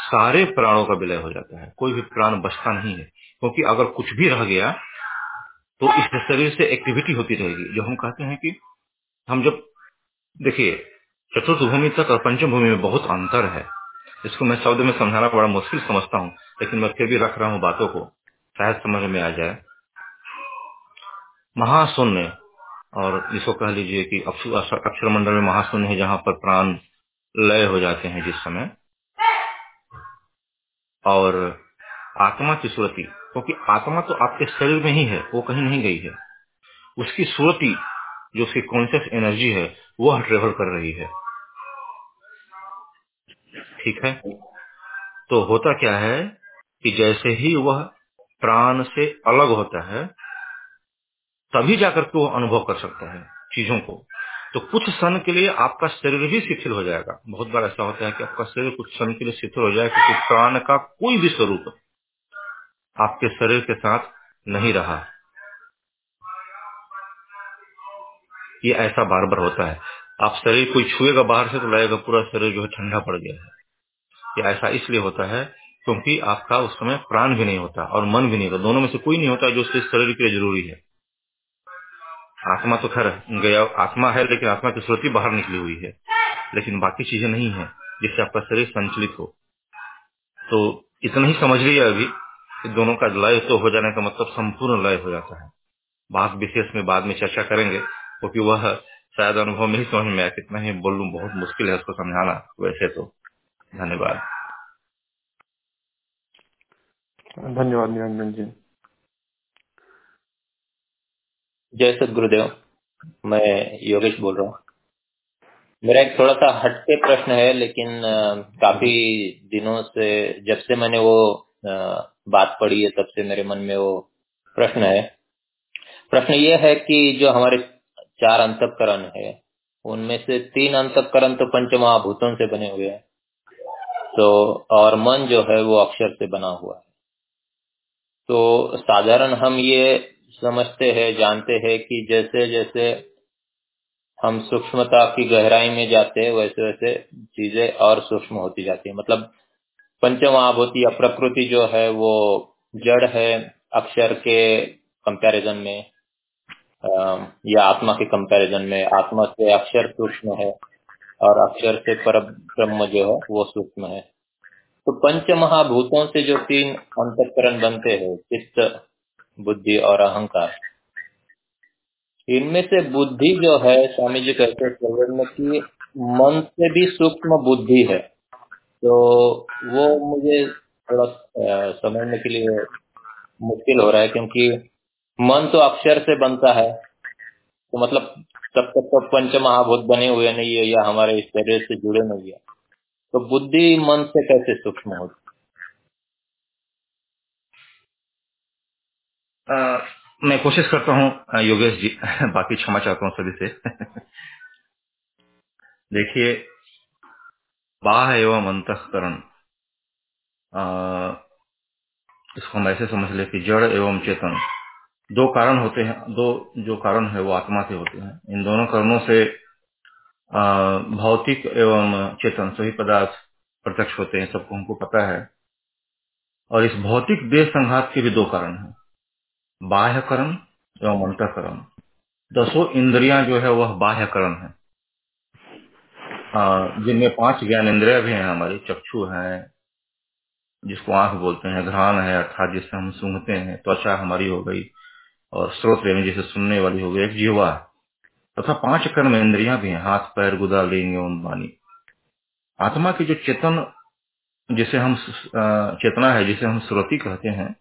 सारे प्राणों का विलय हो जाता है। कोई भी प्राण बचता नहीं है, क्योंकि अगर कुछ भी रह गया तो इस शरीर से एक्टिविटी होती रहेगी। जो हम कहते हैं कि हम जब, देखिए चतुर्थ भूमि तक और पंचम भूमि में बहुत अंतर है। इसको मैं शब्द में समझाना बड़ा मुश्किल समझता हूँ, लेकिन मैं फिर भी रख रहा हूँ बातों को। शायद समझ में आ जाए। महाशून्य, और जिसको कह लीजिए कि अक्षर मंडल में महाशून्य है, जहाँ पर प्राण लय हो जाते हैं जिस समय। और आत्मा की सुरति, क्योंकि आत्मा तो आपके शरीर में ही है, वो कहीं नहीं गई है। उसकी सुरति, जो उसकी कॉन्शियस एनर्जी है वह ट्रेवल कर रही है। ठीक है? तो होता क्या है कि जैसे ही वह प्राण से अलग होता है, तभी जाकर के वो अनुभव कर सकता है चीज़ों को। तो कुछ क्षण के लिए आपका शरीर भी शिथिल हो जाएगा। बहुत बार ऐसा होता है कि आपका शरीर कुछ क्षण के लिए शिथिल हो जाए, क्योंकि प्राण का कोई भी स्वरूप आपके शरीर के साथ नहीं रहा। ये ऐसा बार बार होता है। आप शरीर कोई छुएगा बाहर से तो लगेगा पूरा शरीर जो है ठंडा पड़ गया है। ये ऐसा इसलिए होता है क्योंकि आपका उस समय प्राण भी नहीं होता और मन भी नहीं होता। दोनों में से कोई नहीं होता जो उसके शरीर के लिए ज़रूरी है। आत्मा तो खैर गया, आत्मा है लेकिन आत्मा की श्रुति बाहर निकली हुई है। लेकिन बाकी चीज़ें नहीं है जिससे आपका शरीर संचलित हो। तो इतना ही समझ लिया अभी कि दोनों का लय तो हो जाने का मतलब संपूर्ण लय हो जाता है। बात विशेष में बाद में चर्चा करेंगे। क्योंकि तो वह शायद अनुभव में ही समझ में आया कितना ही बोल लू बहुत मुश्किल है उसको समझाना वैसे तो। धन्यवाद। धन्यवाद निरंजन जी। जय सत गुरुदेव मैं योगेश बोल रहा हूँ। मेरा एक थोड़ा सा हटके प्रश्न है लेकिन काफ़ी दिनों से जब से मैंने वो बात पढ़ी है तब से मेरे मन में वो प्रश्न है। प्रश्न ये है कि जो हमारे चार अंतकरण है। उनमें से तीन अंतकरण तो पंचमहाभूतों से बने हुए हैं। तो और मन जो है वो अक्षर से बना हुआ है। तो साधारण हम ये समझते हैं, जानते हैं कि जैसे जैसे हम सूक्ष्मता की गहराई में जाते हैं वैसे वैसे चीज़ें और सूक्ष्म होती जाती है। मतलब पंचमहाभूति या प्रकृति जो है वो जड़ है अक्षर के कंपैरिजन में। या आत्मा के कंपैरिजन में, आत्मा से अक्षर सूक्ष्म है और अक्षर से पर ब्रह्म जो है, वो सूक्ष्म है। तो पंच महाभूतों से जो तीन अंतकरण बनते हैं, चित्त, बुद्धि और अहंकार, इनमें से बुद्धि जो है, स्वामी जी कहते हैं कि मन से भी सूक्ष्म बुद्धि है। तो वो मुझे थोड़ा समझने के लिए मुश्किल हो रहा है क्योंकि मन तो अक्षर से बनता है। तो मतलब तब तक तो पंच महाभूत बने हुए नहीं है या हमारे शरीर से जुड़े नहीं है। तो बुद्धि मन से कैसे सूक्ष्म होती? मैं कोशिश करता हूँ योगेश जी, बाकी क्षमा चाहता हूँ सभी से। देखिए बाह एवं अंतकरण। इसको हम ऐसे समझ ले कि जड़ एवं चेतन। दो कारण होते हैं, दो जो कारण है वो आत्मा से होते हैं। इन दोनों कारणों से भौतिक एवं चेतन सभी पदार्थ प्रत्यक्ष होते हैं, सबको हमको पता है। और इस भौतिक देह संघात के भी दो कारण हैं। बाह्यकरण एवं अंतकरण दसों इंद्रियाँ जो है वह बाह्यकरण है। जिनमें पाँच ज्ञान इंद्रिया भी हैं, हमारी चक्षु है, जिसको आँख बोलते हैं, घ्राण है, अर्थात जिससे हम सूंघते हैं, त्वचा हमारी हो गई। और स्रोत यानी जिसे सुनने वाली हो गई एक जीवा तथा पाँच कर्म इंद्रिया भी हैं, हाथ, पैर, गुदा, लिंग एवं वाणी। आत्मा की जो चेतन, जिसे हम चेतना है, जिसे हम श्रुति कहते हैं,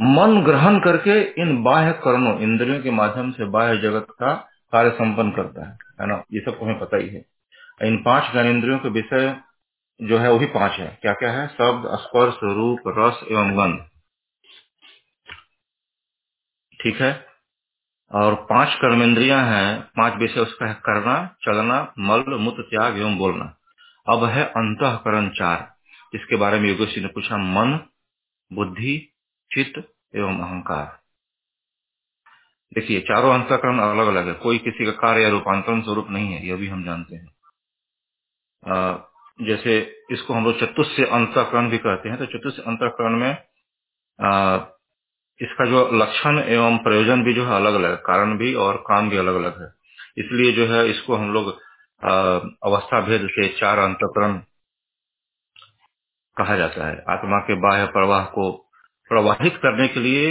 मन ग्रहण करके इन बाह्य कर्णों इंद्रियों के माध्यम से बाह्य जगत का कार्य संपन्न करता है है ना? ये सब हमें पता ही है। इन पाँच ज्ञानेन्द्रियों के विषय जो है वही पाँच है। क्या क्या है? शब्द, स्पर्श, रूप, रस एवं गंध। ठीक है? और पाँच कर्मेंद्रियाँ हैं पाँच विषय उसका है करना चलना मल मूत्र त्याग एवं बोलना। अब है अंतकरण चार। इसके बारे में योगेश ने पूछा मन बुद्धि चित्त एवं अहंकार। देखिए चारों अंतकरण अलग अलग है। कोई किसी का कार्य या रूपांतरण स्वरूप नहीं है यह भी हम जानते हैं। आ, जैसे इसको हम लोग चतुष्य अंतकरण भी कहते हैं। तो चतुष्य अंतकरण में आ, इसका जो लक्षण एवं प्रयोजन भी जो है अलग अलग कारण भी और काम भी अलग अलग है। इसलिए जो है इसको हम लोग अवस्था भेद से चार अंतकरण कहा जाता है। आत्मा के बाह्य प्रवाह को प्रवाहित करने के लिए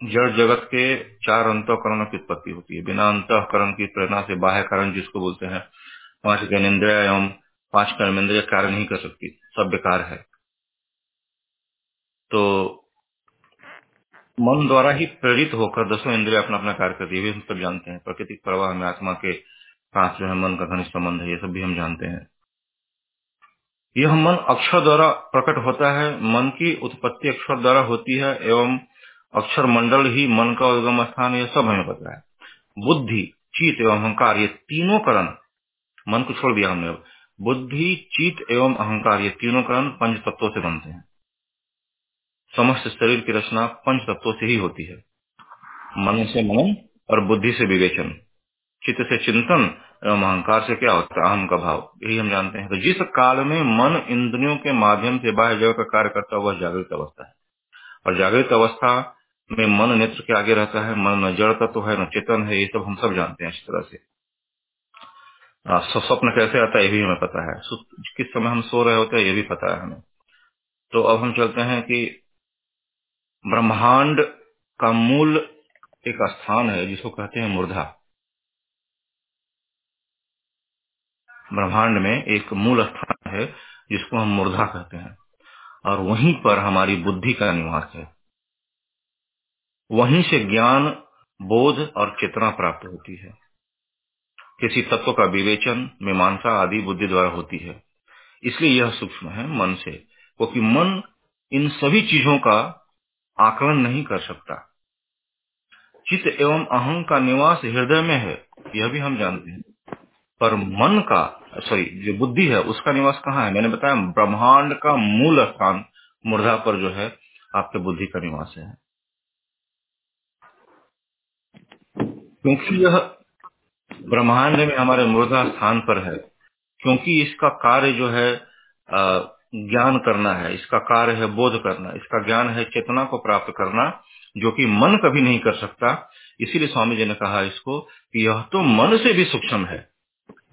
जड़ जगत के चार अंतकरणों की उत्पत्ति होती है। बिना अंतकरण की प्रेरणा से बाह्य कारण जिसको बोलते हैं, पाँच ज्ञानेन्द्रिया एवं पाँच कर्मेंद्रिय कार्य नहीं कर सकती सब बेकार है। तो मन द्वारा ही प्रेरित होकर दसों इंद्रिया अपना अपना कार्य करती है हम सब जानते हैं। प्रकृतिक प्रवाह में आत्मा के साथ जो है मन का घनिष्ठ संबंध है, ये सब भी हम जानते हैं। यह मन अक्षर द्वारा प्रकट होता है, मन की उत्पत्ति अक्षर द्वारा होती है, एवं अक्षर मंडल ही मन का उद्गम स्थान यह सब हमें पता है। बुद्धि, चीत एवं अहंकार, ये तीनों करण, मन को छोड़ दिया हमने बुद्धि, चीत एवं अहंकार, ये तीनों करण पंच तत्वों से बनते हैं। समस्त शरीर की रचना पंच तत्वों से ही होती है। मन से मनन और बुद्धि से विवेचन। चित्त से चिंतन एवं अहंकार से क्या होता है? अहम का भाव। यही हम जानते हैं। तो जिस काल में मन इंद्रियों के माध्यम से बाह्य जगत का कार्य करता हुआ जागृत अवस्था है। और जागृत अवस्था में मन नेत्र के आगे रहता है। मन न जड़ता तो है, न चेतन है, ये सब हम सब जानते हैं इस तरह से। स्वप्न कैसे आता है, ये भी हमें पता है। किस समय हम सो रहे होते हैं, ये भी पता है हमें। तो अब हम चलते हैं कि ब्रह्मांड का मूल एक स्थान है, जिसको कहते हैं मूर्धा। ब्रह्मांड में एक मूल स्थान है, जिसको हम मूर्धा कहते हैं। और वहीं पर हमारी बुद्धि का निवास है। वहीं से ज्ञान, बोध और चेतना प्राप्त होती है। किसी तत्व का विवेचन, मीमांसा आदि बुद्धि द्वारा होती है। इसलिए यह सूक्ष्म है मन से, क्योंकि मन इन सभी चीज़ों का आकलन नहीं कर सकता। चित्त एवं अहं का निवास हृदय में है, यह भी हम जानते हैं। पर मन का सॉरी जो बुद्धि है, उसका निवास कहाँ है? मैंने बताया, ब्रह्मांड का मूल स्थान मुर्दा पर जो है, आपके बुद्धि का निवास है। क्योंकि यह ब्रह्मांड में हमारे मुर्दा स्थान पर है, क्योंकि इसका कार्य जो है ज्ञान करना है, इसका कार्य है बोध करना, इसका ज्ञान है चेतना को प्राप्त करना, जो कि मन कभी नहीं कर सकता। इसीलिए स्वामी जी ने कहा इसको कि यह तो मन से भी सूक्ष्म है,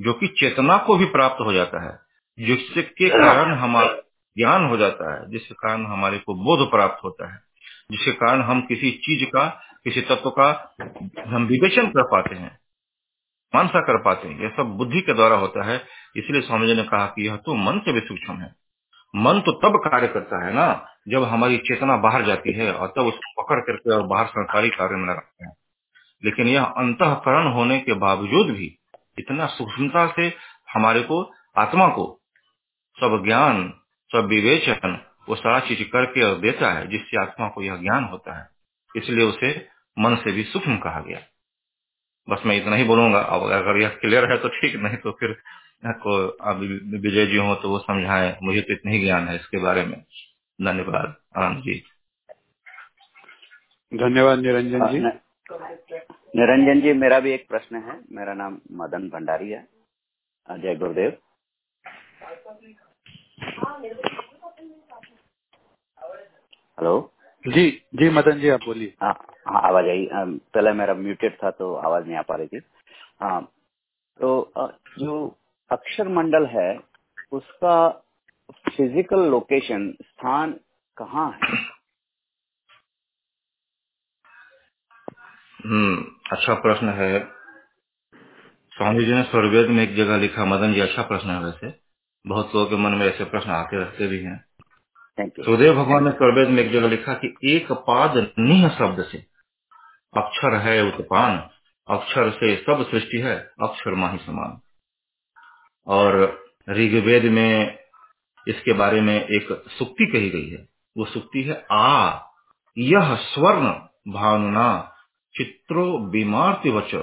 जो कि चेतना को भी प्राप्त हो जाता है, जिसके कारण हमारा ज्ञान हो जाता है, जिसके कारण हमारे को बोध प्राप्त होता है, जिसके कारण हम किसी चीज़ का, किसी तत्व का हम विवेचन कर पाते हैं, मानसा कर पाते हैं। यह सब बुद्धि के द्वारा होता है। इसलिए स्वामी जी ने कहा कि यह तो मन से भी सूक्ष्म है। मन तो तब कार्य करता है ना, जब हमारी चेतना बाहर जाती है और तब उसको पकड़ करके और बाहर संसारी कार्य में लगाते हैं। लेकिन यह अंतकरण होने के बावजूद भी इतना सूक्ष्मता से हमारे को, आत्मा को सब ज्ञान, सब विवेचन, वो सारा चीज़ करके और देता है, जिससे आत्मा को यह ज्ञान होता है। इसलिए उसे मन से भी सूक्ष्म कहा गया। बस मैं इतना ही बोलूँगा, अब अगर यह क्लियर है तो ठीक, नहीं तो फिर को विजय जी हो तो वो समझाएँ। मुझे तो इतना ही ज्ञान है इसके बारे में। धन्यवाद आनंद जी। धन्यवाद निरंजन जी। निरंजन जी मेरा भी एक प्रश्न है। मेरा नाम मदन भंडारी है। जय गुरुदेव। हेलो। जी जी मदन जी आप बोलिए। हाँ हाँ आवाज़ आई। पहले मेरा म्यूटेड था तो आवाज़ नहीं आ पा रही थी। हाँ तो जो अक्षर मंडल है उसका फ़िज़िकल लोकेशन स्थान कहाँ है? हम्म अच्छा प्रश्न है। स्वामी जी ने स्वर्वेद में एक जगह लिखा मदन जी अच्छा प्रश्न है वैसे। बहुत लोगों के मन में ऐसे प्रश्न आते रहते भी हैं। सुदेव भगवान ने स्वर्वेद में एक जगह लिखा कि एक पाद निह शब्द से अक्षर है उत्पान अक्षर से सब सृष्टि है अक्षर माही समान। और ऋग्वेद में इसके बारे में एक सुक्ति कही गई है। वो सुक्ति है, आ, यह स्वर्ण भावना चित्रो बीमार्ति वच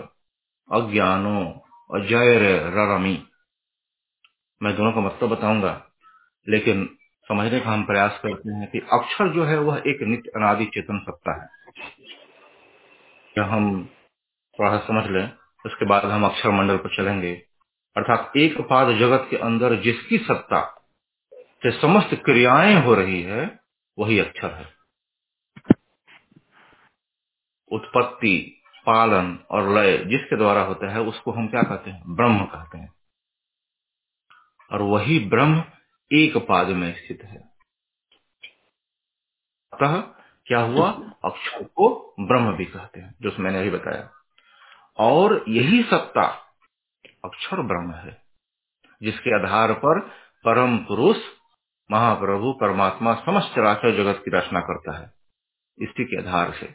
अज्ञानो अजय रमी मैं दोनों का मतलब बताऊँगा, लेकिन समझने का हम प्रयास करते हैं कि अक्षर जो है वह एक नित्य अनादि चेतन सत्ता है। हम थोड़ा समझ लें, उसके बाद हम अक्षर मंडल पर चलेंगे। अर्थात एक पाद जगत के अंदर जिसकी सत्ता से समस्त क्रियाएँ हो रही है, वही अक्षर है। उत्पत्ति, पालन और लय जिसके द्वारा होता है, उसको हम क्या कहते हैं? ब्रह्म कहते हैं। और वही ब्रह्म एक पाद में स्थित है। अतः क्या हुआ? अक्षर को ब्रह्म भी कहते हैं, जो मैंने अभी बताया। और यही सत्ता अक्षर ब्रह्म है, जिसके आधार पर परम पुरुष महाप्रभु परमात्मा समस्त चराचर जगत की रचना करता है, इसी के आधार से।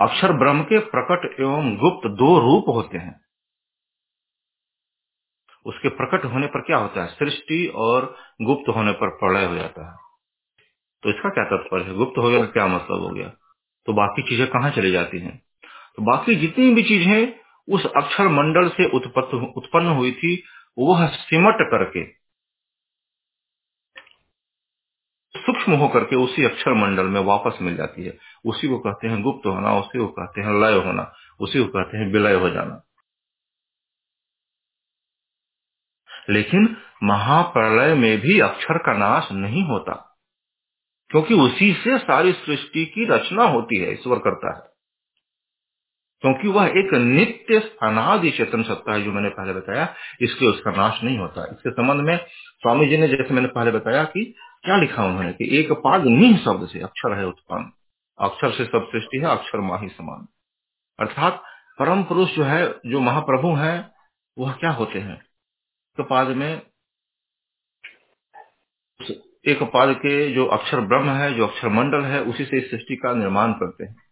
अक्षर ब्रह्म के प्रकट एवं गुप्त दो रूप होते हैं। उसके प्रकट होने पर क्या होता है? सृष्टि और गुप्त होने पर प्रलय हो जाता है। तो इसका क्या तात्पर्य है? गुप्त हो गया क्या मतलब हो गया? तो बाकी चीज़ें कहाँ चली जाती हैं? तो बाकी जितनी भी चीज़ें उस अक्षर मंडल से उत्पन्न हुई थी, वह सिमट करके। सूक्ष्म होकर के उसी अक्षर मंडल में वापस मिल जाती है। उसी को कहते हैं गुप्त होना, उसी को कहते हैं लय होना, उसी को कहते हैं विलय हो जाना। लेकिन महाप्रलय में भी अक्षर का नाश नहीं होता, क्योंकि उसी से सारी सृष्टि की रचना होती है, ईश्वर करता है। क्योंकि वह एक नित्य अनादि चेतन सत्ता है जो मैंने पहले बताया इसलिए उसका नाश नहीं होता। इसके संबंध में स्वामी जी ने जैसे मैंने पहले बताया कि क्या लिखा उन्होंने कि एक पाद निह शब्द से अक्षर है उत्पन्न। अक्षर से सब सृष्टि है, अक्षर माही समान। अर्थात परम पुरुष जो है, जो महाप्रभु है, वह क्या होते हैं? तो पाद में एक पाद के जो अक्षर ब्रह्म है, जो अक्षर मंडल है, उसी से इस सृष्टि का निर्माण करते हैं।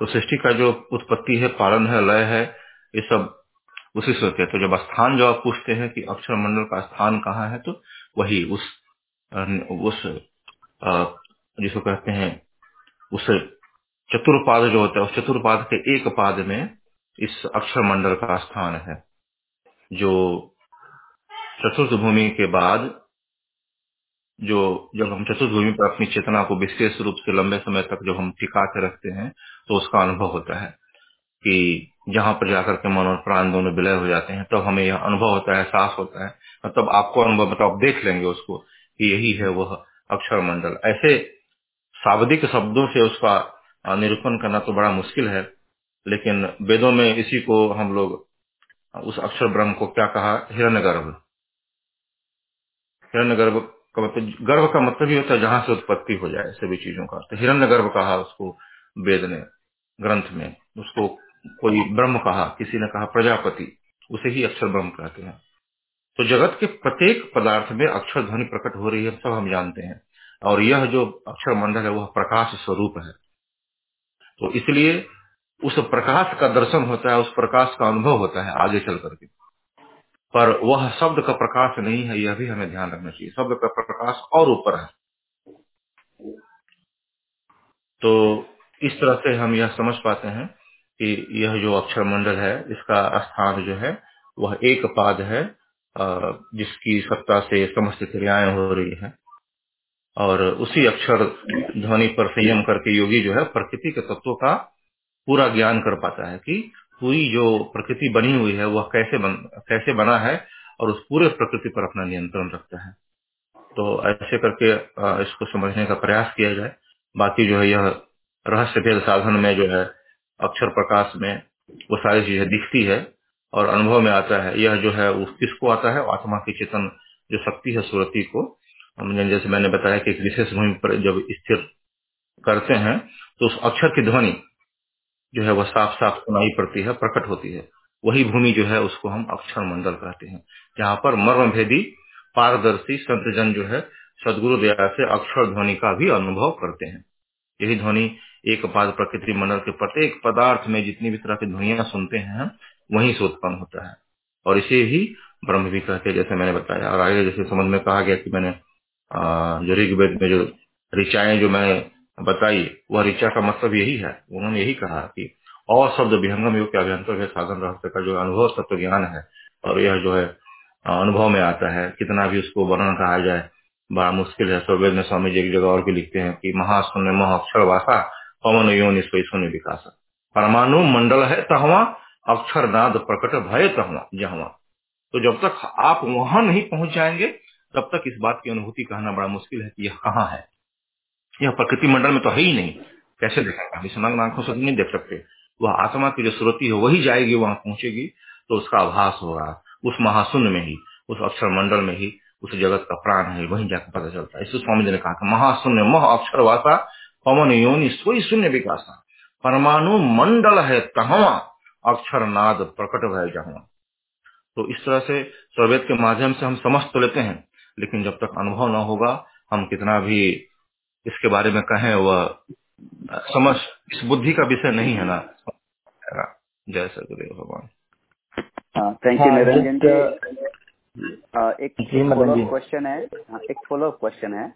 तो सृष्टि का जो उत्पत्ति है, पालन है, लय है, ये सब उसी से होते हैं। तो जब स्थान जो आप पूछते हैं कि अक्षर मंडल का स्थान कहाँ है तो वही उस उस जिसको कहते हैं, उस चतुर्पाद जो होता है, उस चतुर्पाद के एक पाद में इस अक्षर मंडल का स्थान है। जो चतुर्थ भूमि के बाद जो, जब हम चतुर्थ भूमि पर अपनी चेतना को विशेष रूप से लंबे समय तक जब हम टिका के रखते हैं तो उसका अनुभव होता है कि जहाँ पर जाकर के मन और प्राण दोनों विलय हो जाते हैं, तब तो हमें यह अनुभव होता है, एहसास होता है मतलब आपको अनुभव मतलब आप देख लेंगे उसको कि यही है वह अक्षर मंडल ऐसे शाब्दिक शब्दों से उसका निरूपण करना तो बड़ा मुश्किल है, लेकिन वेदों में इसी को हम लोग, उस अक्षर ब्रह्म को क्या कहा? हिरण्य गर्भ हिरण्य गर्भ का मतलब गर्भ का मतलब ही होता है जहाँ से उत्पत्ति हो जाए सभी चीज़ों का। तो हिरण्य गर्भ कहा उसको वेद ने, ग्रंथ में, उसको कोई ब्रह्म कहा, किसी ने कहा प्रजापति, उसे ही अक्षर ब्रह्म कहते हैं। तो जगत के प्रत्येक पदार्थ में अक्षर ध्वनि प्रकट हो रही है, सब हम जानते हैं। और यह जो अक्षर मंडल है, वह प्रकाश स्वरूप है। तो इसलिए उस प्रकाश का दर्शन होता है, उस प्रकाश का अनुभव होता है, आगे चल करके। पर वह शब्द का प्रकाश नहीं है, यह भी हमें ध्यान रखना चाहिए। शब्द का प्रकाश और ऊपर है। तो इस तरह से हम यह समझ पाते हैं कि यह जो अक्षर मंडल है, इसका स्थान जो है, वह एक पाद है जिसकी सत्ता से समस्त क्रियाएँ हो रही है। और उसी अक्षर ध्वनि पर संयम करके योगी जो है प्रकृति के तत्वों का पूरा ज्ञान कर पाता है कि पूरी जो प्रकृति बनी हुई है, वह कैसे बन, कैसे बना है और उस पूरे प्रकृति पर अपना नियंत्रण रखता है। तो ऐसे करके इसको समझने का प्रयास किया जाए। बाकी जो है, यह रहस्य भेद साधन में जो है, अक्षर प्रकाश में वो सारी चीज़ें दिखती है और अनुभव में आता है। यह जो है, वो किसको आता है? आत्मा की चेतन जो शक्ति है सुरति को। जैसे मैंने बताया कि एक विशेष भूमि पर जब स्थिर करते हैं तो उस अक्षर की ध्वनि जो है वह साफ़ साफ़ सुनाई पड़ती है, प्रकट होती है। वही भूमि जो है उसको हम अक्षर मंडल कहते हैं। जहाँ पर मर्म भेदी पारदर्शी संत जन जो है सदगुरु दया से अक्षर ध्वनि का भी अनुभव करते हैं। यही ध्वनि एक पाद प्रकृति मंडल के प्रत्येक पदार्थ में जितनी भी तरह की ध्वनिया सुनते हैं, वहीं से उत्पन्न होता है। और इसे ही ब्रह्म भी कहते हैं, जैसे मैंने बताया। और आगे जैसे समझ में कहा गया कि मैंने जो ऋग्वेद में जो ऋचाएँ जो मैंने बताई वह ऋचा का मतलब यही है। उन्होंने यही कहा कि और शब्द विहंगम योग के अभ्यंतर साधन रहस्य का जो अनुभव, तत्व ज्ञान है, और यह जो है अनुभव में आता है, कितना भी उसको वर्णन कहा जाए, बड़ा मुश्किल है। सौवेद में स्वामी जी एक जगह और भी लिखते हैं कि महाशून्य मह अक्षर वासा, पवन योनि शून्य विकास। परमाणु मंडल है तहवा, अक्षर नाद प्रकट भय तहवा, जहवा। तो जब तक आप वहाँ नहीं पहुँच जाएँगे, तब तक इस बात की अनुभूति कहना बड़ा मुश्किल है कि यह कहाँ है। यह प्रकृति मंडल में तो है ही नहीं। कैसे देखेंगे हम इस आँखों से नहीं देख सकते। वह आत्मा की जो श्रुति है, वही जाएगी, वहाँ पहुंचेगी तो उसका आभास होगा उस महाशून्य में ही, उस अक्षर मंडल में ही, उस जगत का प्राण है, वहीं जाकर पता चलता है। इससे स्वामी जी ने कहा महाशून्य, मह अक्षर वासा, पवन योनि, सोई शून्य विकास। परमाणु मंडल है तहवा अक्षर नाद प्रकट भय जहाँ। तो इस तरह से सर्वेद के माध्यम से हम समझ तो लेते हैं, लेकिन जब तक अनुभव न होगा, हम कितना भी इसके बारे में कहें वह समझ इस बुद्धि का विषय नहीं है ना? जय सदगुरुदेव भगवान। थैंक यू निरंजन जी एक क्वेश्चन है। हाँ, एक फॉलो क्वेश्चन है।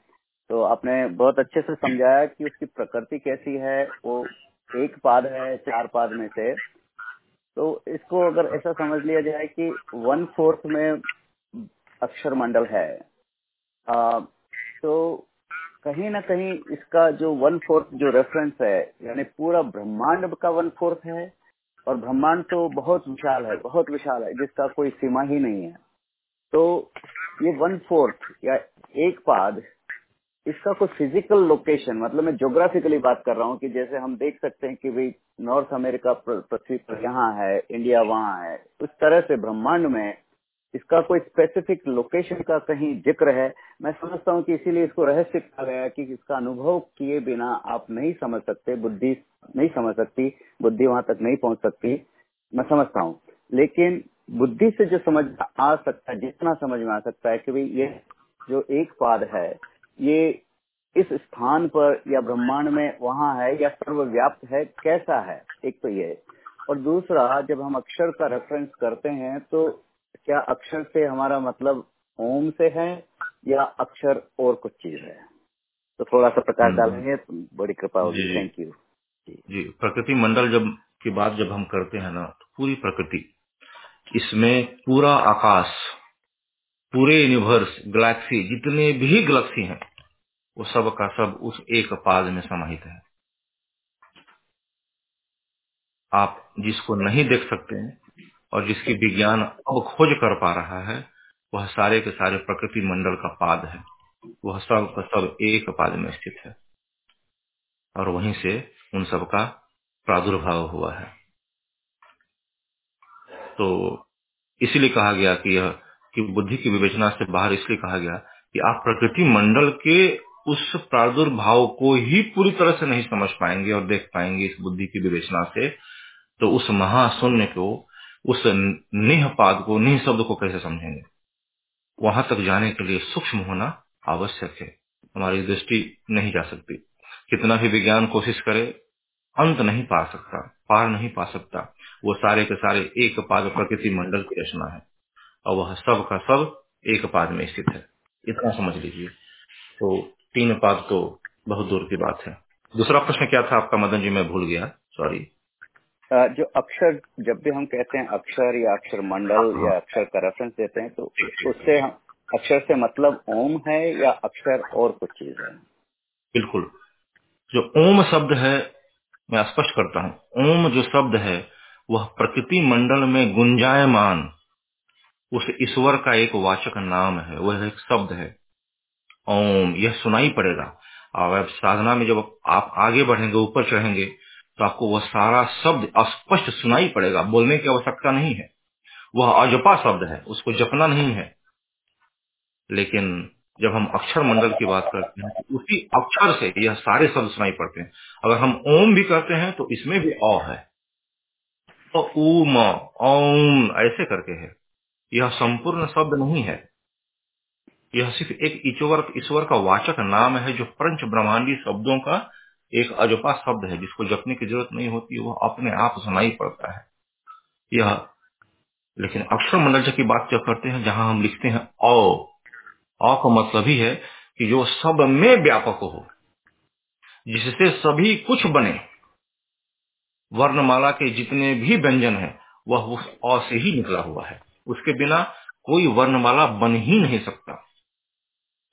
तो आपने बहुत अच्छे से समझाया कि उसकी प्रकृति कैसी है वो एक पाद है चार पाद में से। तो इसको अगर ऐसा समझ लिया जाए कि वन फोर्थ में अक्षर मंडल है। आ, तो कहीं ना कहीं इसका जो वन फोर्थ जो रेफरेंस है, यानी पूरा ब्रह्मांड का वन फोर्थ है, और ब्रह्मांड तो बहुत विशाल है, बहुत विशाल है, जिसका कोई सीमा ही नहीं है। तो ये वन फोर्थ या एक पाद, इसका कोई फ़िज़िकल लोकेशन मतलब मैं ज्योग्राफिकली बात कर रहा हूँ कि जैसे हम देख सकते हैं कि भाई नॉर्थ अमेरिका पृथ्वी पर यहाँ है इंडिया वहाँ है, उस तरह से ब्रह्मांड में इसका कोई स्पेसिफिक लोकेशन का कहीं ज़िक्र है? मैं समझता हूँ कि इसीलिए इसको रहस्य कहा गया कि इसका अनुभव किए बिना आप नहीं समझ सकते, बुद्धि नहीं समझ सकती, बुद्धि वहाँ तक नहीं पहुँच सकती, मैं समझता हूँ। लेकिन बुद्धि से जो समझ आ सकता है, जितना समझ में आ सकता है कि भाई ये जो एक पाद है, ये इस स्थान पर या ब्रह्मांड में वहाँ है या सर्वव्याप्त है, कैसा है? एक तो ये। और दूसरा, जब हम अक्षर का रेफरेंस करते हैं तो क्या अक्षर से हमारा मतलब ओम से है या अक्षर और कुछ चीज़ है? तो थोड़ा सा प्रकाश हम्म। डालेंगे तो बड़ी कृपा होगी। थैंक यू जी। प्रकृति मंडल जब की बात जब हम करते हैं ना तो पूरी प्रकृति इसमें पूरा आकाश पूरे यूनिवर्स गैलेक्सी जितने भी गैलेक्सी हैं वो सब का सब उस एक पाद में समाहित है। आप जिसको नहीं देख सकते हैं और जिसकी विज्ञान अब खोज कर पा रहा है, वह सारे के सारे प्रकृति मंडल का पाद है। वह सब का सब एक पाद में स्थित है। और वहीं से उन सब का प्रादुर्भाव हुआ है। तो इसलिए कहा गया कि यह, कि बुद्धि की विवेचना से बाहर इसलिए कहा गया कि आप प्रकृति मंडल के उस प्रादुर्भाव को ही पूरी तरह से नहीं समझ पाएँगे और देख पाएँगे इस बुद्धि की विवेचना से। तो उस महाशून्य को उस निह पाद को, निह शब्द को कैसे समझेंगे? वहाँ तक जाने के लिए सूक्ष्म होना आवश्यक है। हमारी दृष्टि नहीं जा सकती। कितना भी विज्ञान कोशिश करे, अंत नहीं पा सकता, पार नहीं पा सकता। वो सारे के सारे एक पाद प्रकृति मंडल की रचना है। और वह सब का सब एक पाद में स्थित है। इतना समझ लीजिए। तो तीन पाद तो बहुत दूर की बात है। दूसरा प्रश्न क्या था आपका? मदन जी, मैं भूल गया। सॉरी जो अक्षर, जब भी हम कहते हैं अक्षर या अक्षर मंडल या अक्षर का रेफरेंस देते हैं तो उससे हम, अक्षर से मतलब ओम है या अक्षर और कुछ चीज़ है? बिल्कुल। जो ओम शब्द है, मैं स्पष्ट करता हूँ। ओम जो शब्द है, वह प्रकृति मंडल में गुंजायमान, उस ईश्वर का एक वाचक नाम है, वह एक शब्द है। ओम, यह सुनाई पड़ेगा। और साधना में जब आप आगे बढ़ेंगे, ऊपर चढ़ेंगे तो आपको वह सारा शब्द स्पष्ट सुनाई पड़ेगा, बोलने की आवश्यकता नहीं है। वह अजपा शब्द है, उसको जपना नहीं है। लेकिन जब हम अक्षर मंडल की बात करते हैं तो उसी अक्षर से यह सारे शब्द सुनाई पड़ते हैं। अगर हम ओम भी करते हैं तो इसमें भी अ है। तो ऊम ओम ऐसे करके है। यह संपूर्ण शब्द नहीं है। यह सिर्फ़ एक ईश्वर का वाचक नाम है, जो पंच ब्रह्मांडी शब्दों का एक अजपा शब्द है, जिसको जपने की ज़रूरत नहीं होती, वह अपने आप सुनाई पड़ता है। यह, लेकिन अक्षर मंडल की बात जब करते हैं, जहाँ हम लिखते हैं, औ अ का मतलब ही है कि जो सब में व्यापक हो, जिससे सभी कुछ बने, वर्णमाला के जितने भी व्यंजन हैं, वह उस अ से ही निकला हुआ है। उसके बिना कोई वर्णमाला बन ही नहीं सकता।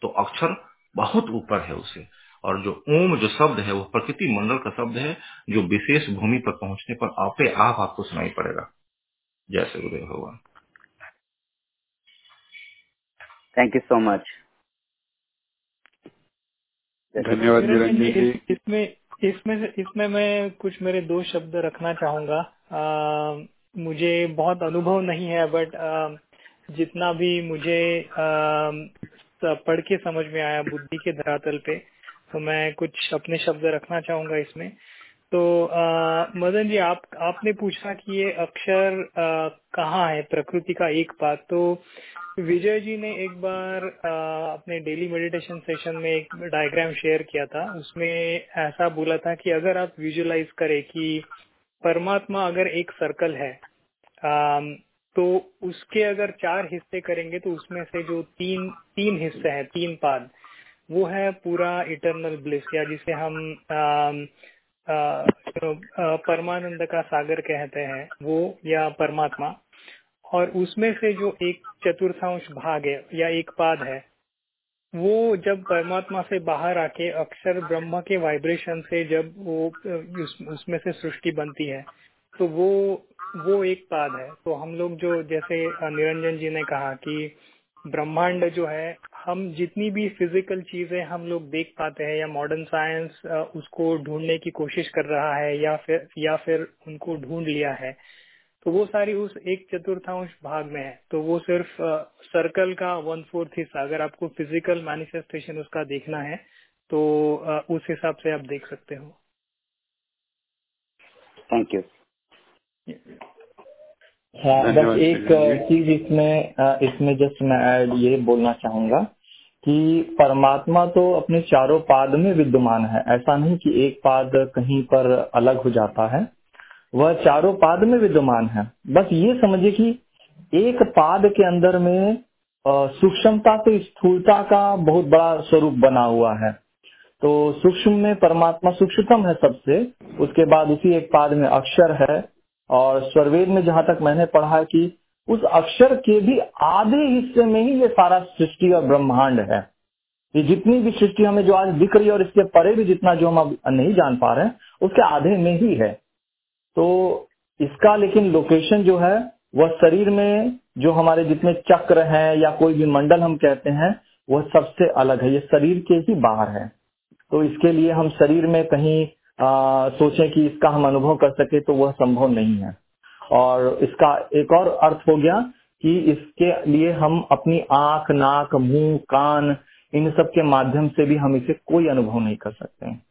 तो अक्षर बहुत ऊपर है उसे। और जो ओम जो शब्द है वो प्रकृति मंडल का शब्द है जो विशेष भूमि पर पहुँचने पर आपे आप आपको सुनाई पड़ेगा। जैसे उदय भगवान। थैंक यू सो मच धन्यवाद इसमें इसमें इसमें मैं कुछ मेरे दो शब्द रखना चाहूँगा। अ, मुझे बहुत अनुभव नहीं है बट जितना भी मुझे स- पढ़ के समझ में आया बुद्धि के धरातल पे तो मैं कुछ अपने शब्द रखना चाहूँगा इसमें। तो अ, मदन जी आप आपने पूछा कि ये अक्षर कहाँ है प्रकृति का एक बात तो विजय जी ने एक बार अ, अपने डेली मेडिटेशन सेशन में एक डायग्राम शेयर किया था। उसमें ऐसा बोला था कि अगर आप विजुलाइज करें कि परमात्मा अगर एक सर्कल है अम, तो उसके अगर चार हिस्से करेंगे तो उसमें से जो तीन तीन हिस्से हैं तीन पाद वो है पूरा इटरनल ब्लिस या जिसे हम परमानंद का सागर कहते हैं वो या परमात्मा और उसमें से जो एक चतुर्थांश भाग है या एक पाद है वो जब परमात्मा से बाहर आके अक्षर ब्रह्म के वाइब्रेशन से जब वो उस, उसमें से सृष्टि बनती है तो वो वो एक पाद है। तो हम लोग जो जैसे निरंजन जी ने कहा कि ब्रह्मांड जो है हम जितनी भी फ़िज़िकल चीज़ें हम लोग देख पाते हैं या मॉडर्न साइंस उसको ढूँढने की कोशिश कर रहा है या फिर या फिर उनको ढूंढ लिया है तो वो सारी उस एक चतुर्थांश भाग में है। तो वो सिर्फ़ सर्कल का वन फोर्थ हिस्सा अगर आपको फ़िज़िकल मैनिफेस्टेशन उसका देखना है तो उस हिसाब से आप देख सकते हो। थैंक यू हाँ बस एक चीज़ इसमें इसमें जस्ट मैं ये बोलना चाहूँगा कि परमात्मा तो अपने चारों पाद में विद्यमान है। ऐसा नहीं कि एक पाद कहीं पर अलग हो जाता है। वह चारों पाद में विद्यमान है। बस ये समझिए कि एक पाद के अंदर में सूक्ष्मता से स्थूलता का बहुत बड़ा स्वरूप बना हुआ है। तो सूक्ष्म में परमात्मा सूक्ष्मतम है सबसे उसके बाद उसी एक पाद में अक्षर है। और स्वरवेद में जहाँ तक मैंने पढ़ा कि उस अक्षर के भी आधे हिस्से में ही ये सारा सृष्टि और ब्रह्मांड है। ये जितनी भी सृष्टि हमें जो आज दिख रही है और इसके परे भी जितना जो हम अब नहीं जान पा रहे हैं, उसके आधे में ही है। तो इसका लेकिन लोकेशन जो है, वह शरीर में जो हमारे जितने चक्र हैं या कोई भी मंडल हम कहते हैं, वह सबसे अलग है। ये शरीर के ही बाहर है। तो इसके लिए हम शरीर में कहीं आ, सोचें कि इसका हम अनुभव कर सके तो वह संभव नहीं है। और इसका एक और अर्थ हो गया कि इसके लिए हम अपनी आँख नाक मुँह कान इन सब के माध्यम से भी हम इसे कोई अनुभव नहीं कर सकते हैं।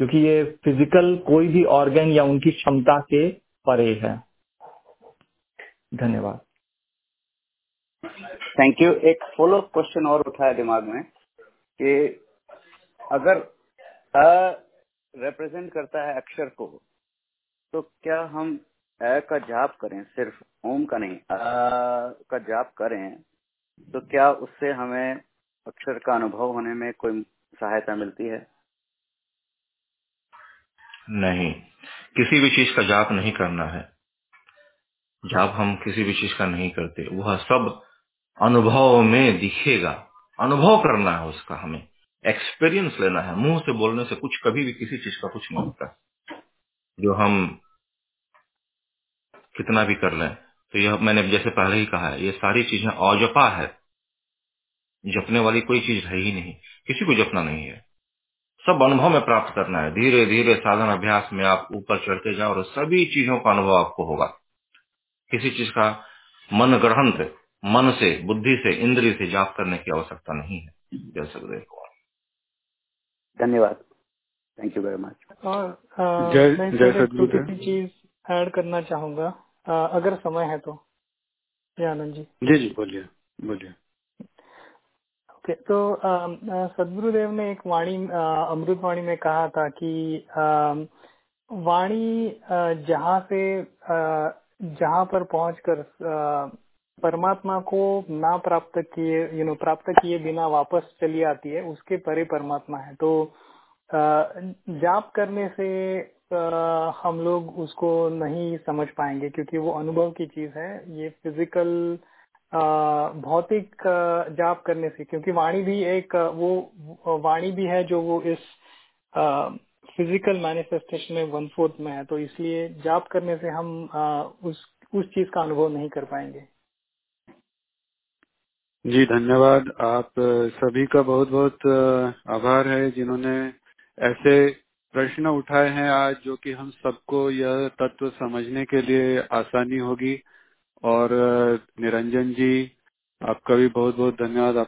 क्योंकि ये फ़िज़िकल कोई भी ऑर्गेन या उनकी क्षमता के परे है। धन्यवाद। थैंक यू एक फॉलो क्वेश्चन और उठाया दिमाग में कि अगर अ रिप्रेजेंट करता है अक्षर को तो क्या हम अ का जाप करें? सिर्फ़ ओम का नहीं, अ का जाप करें तो क्या उससे हमें अक्षर का अनुभव होने में कोई सहायता मिलती है? नहीं। किसी भी चीज़ का जाप नहीं करना है। जाप हम किसी भी चीज़ का नहीं करते। वह सब अनुभव में दिखेगा। अनुभव करना है उसका हमें। एक्सपीरियंस लेना है। मुँह से बोलने से कुछ कभी भी किसी चीज़ का कुछ नहीं होता। जो हम कितना भी कर लें तो यह मैंने जैसे पहले ही कहा है, ये सारी चीज़ें अजपा है। जपने वाली कोई चीज़ है ही नहीं। किसी को जपना नहीं है। सब अनुभव में प्राप्त करना है। धीरे धीरे साधन अभ्यास में आप ऊपर चढ़ते जाओ और सभी चीज़ों का अनुभव आपको होगा। किसी चीज़ का मन ग्रहण मन से, बुद्धि से, इंद्रिय से जाप करने की आवश्यकता नहीं है। जय सदगुरुदेव धन्यवाद। थैंक यू वेरी मच और जय चीज़ ऐड करना चाहूँगा। आ, अगर समय है तो। आनंद जी। जी जी बोलिए बोलिए। ओके तो सदगुरुदेव ने एक वाणी अमृत वाणी में कहा था कि वाणी जहाँ से जहाँ पर पहुंचकर परमात्मा को ना प्राप्त किए यू नो प्राप्त किए बिना वापस चली आती है, उसके परे परमात्मा है। तो जाप करने से हम लोग उसको नहीं समझ पाएँगे, क्योंकि वो अनुभव की चीज़ है। ये फ़िज़िकल भौतिक जाप करने से, क्योंकि वाणी भी एक, वो वाणी भी है जो वो इस फ़िज़िकल मैनिफेस्टेशन में वन फोर्थ में है। तो इसलिए जाप करने से हम उस उस चीज़ का अनुभव नहीं कर पाएँगे। जी, धन्यवाद। आप सभी का बहुत बहुत आभार है जिन्होंने ऐसे प्रश्न उठाए हैं आज, जो कि हम सबको यह तत्व समझने के लिए आसानी होगी। और निरंजन जी, आपका भी बहुत बहुत धन्यवाद। आप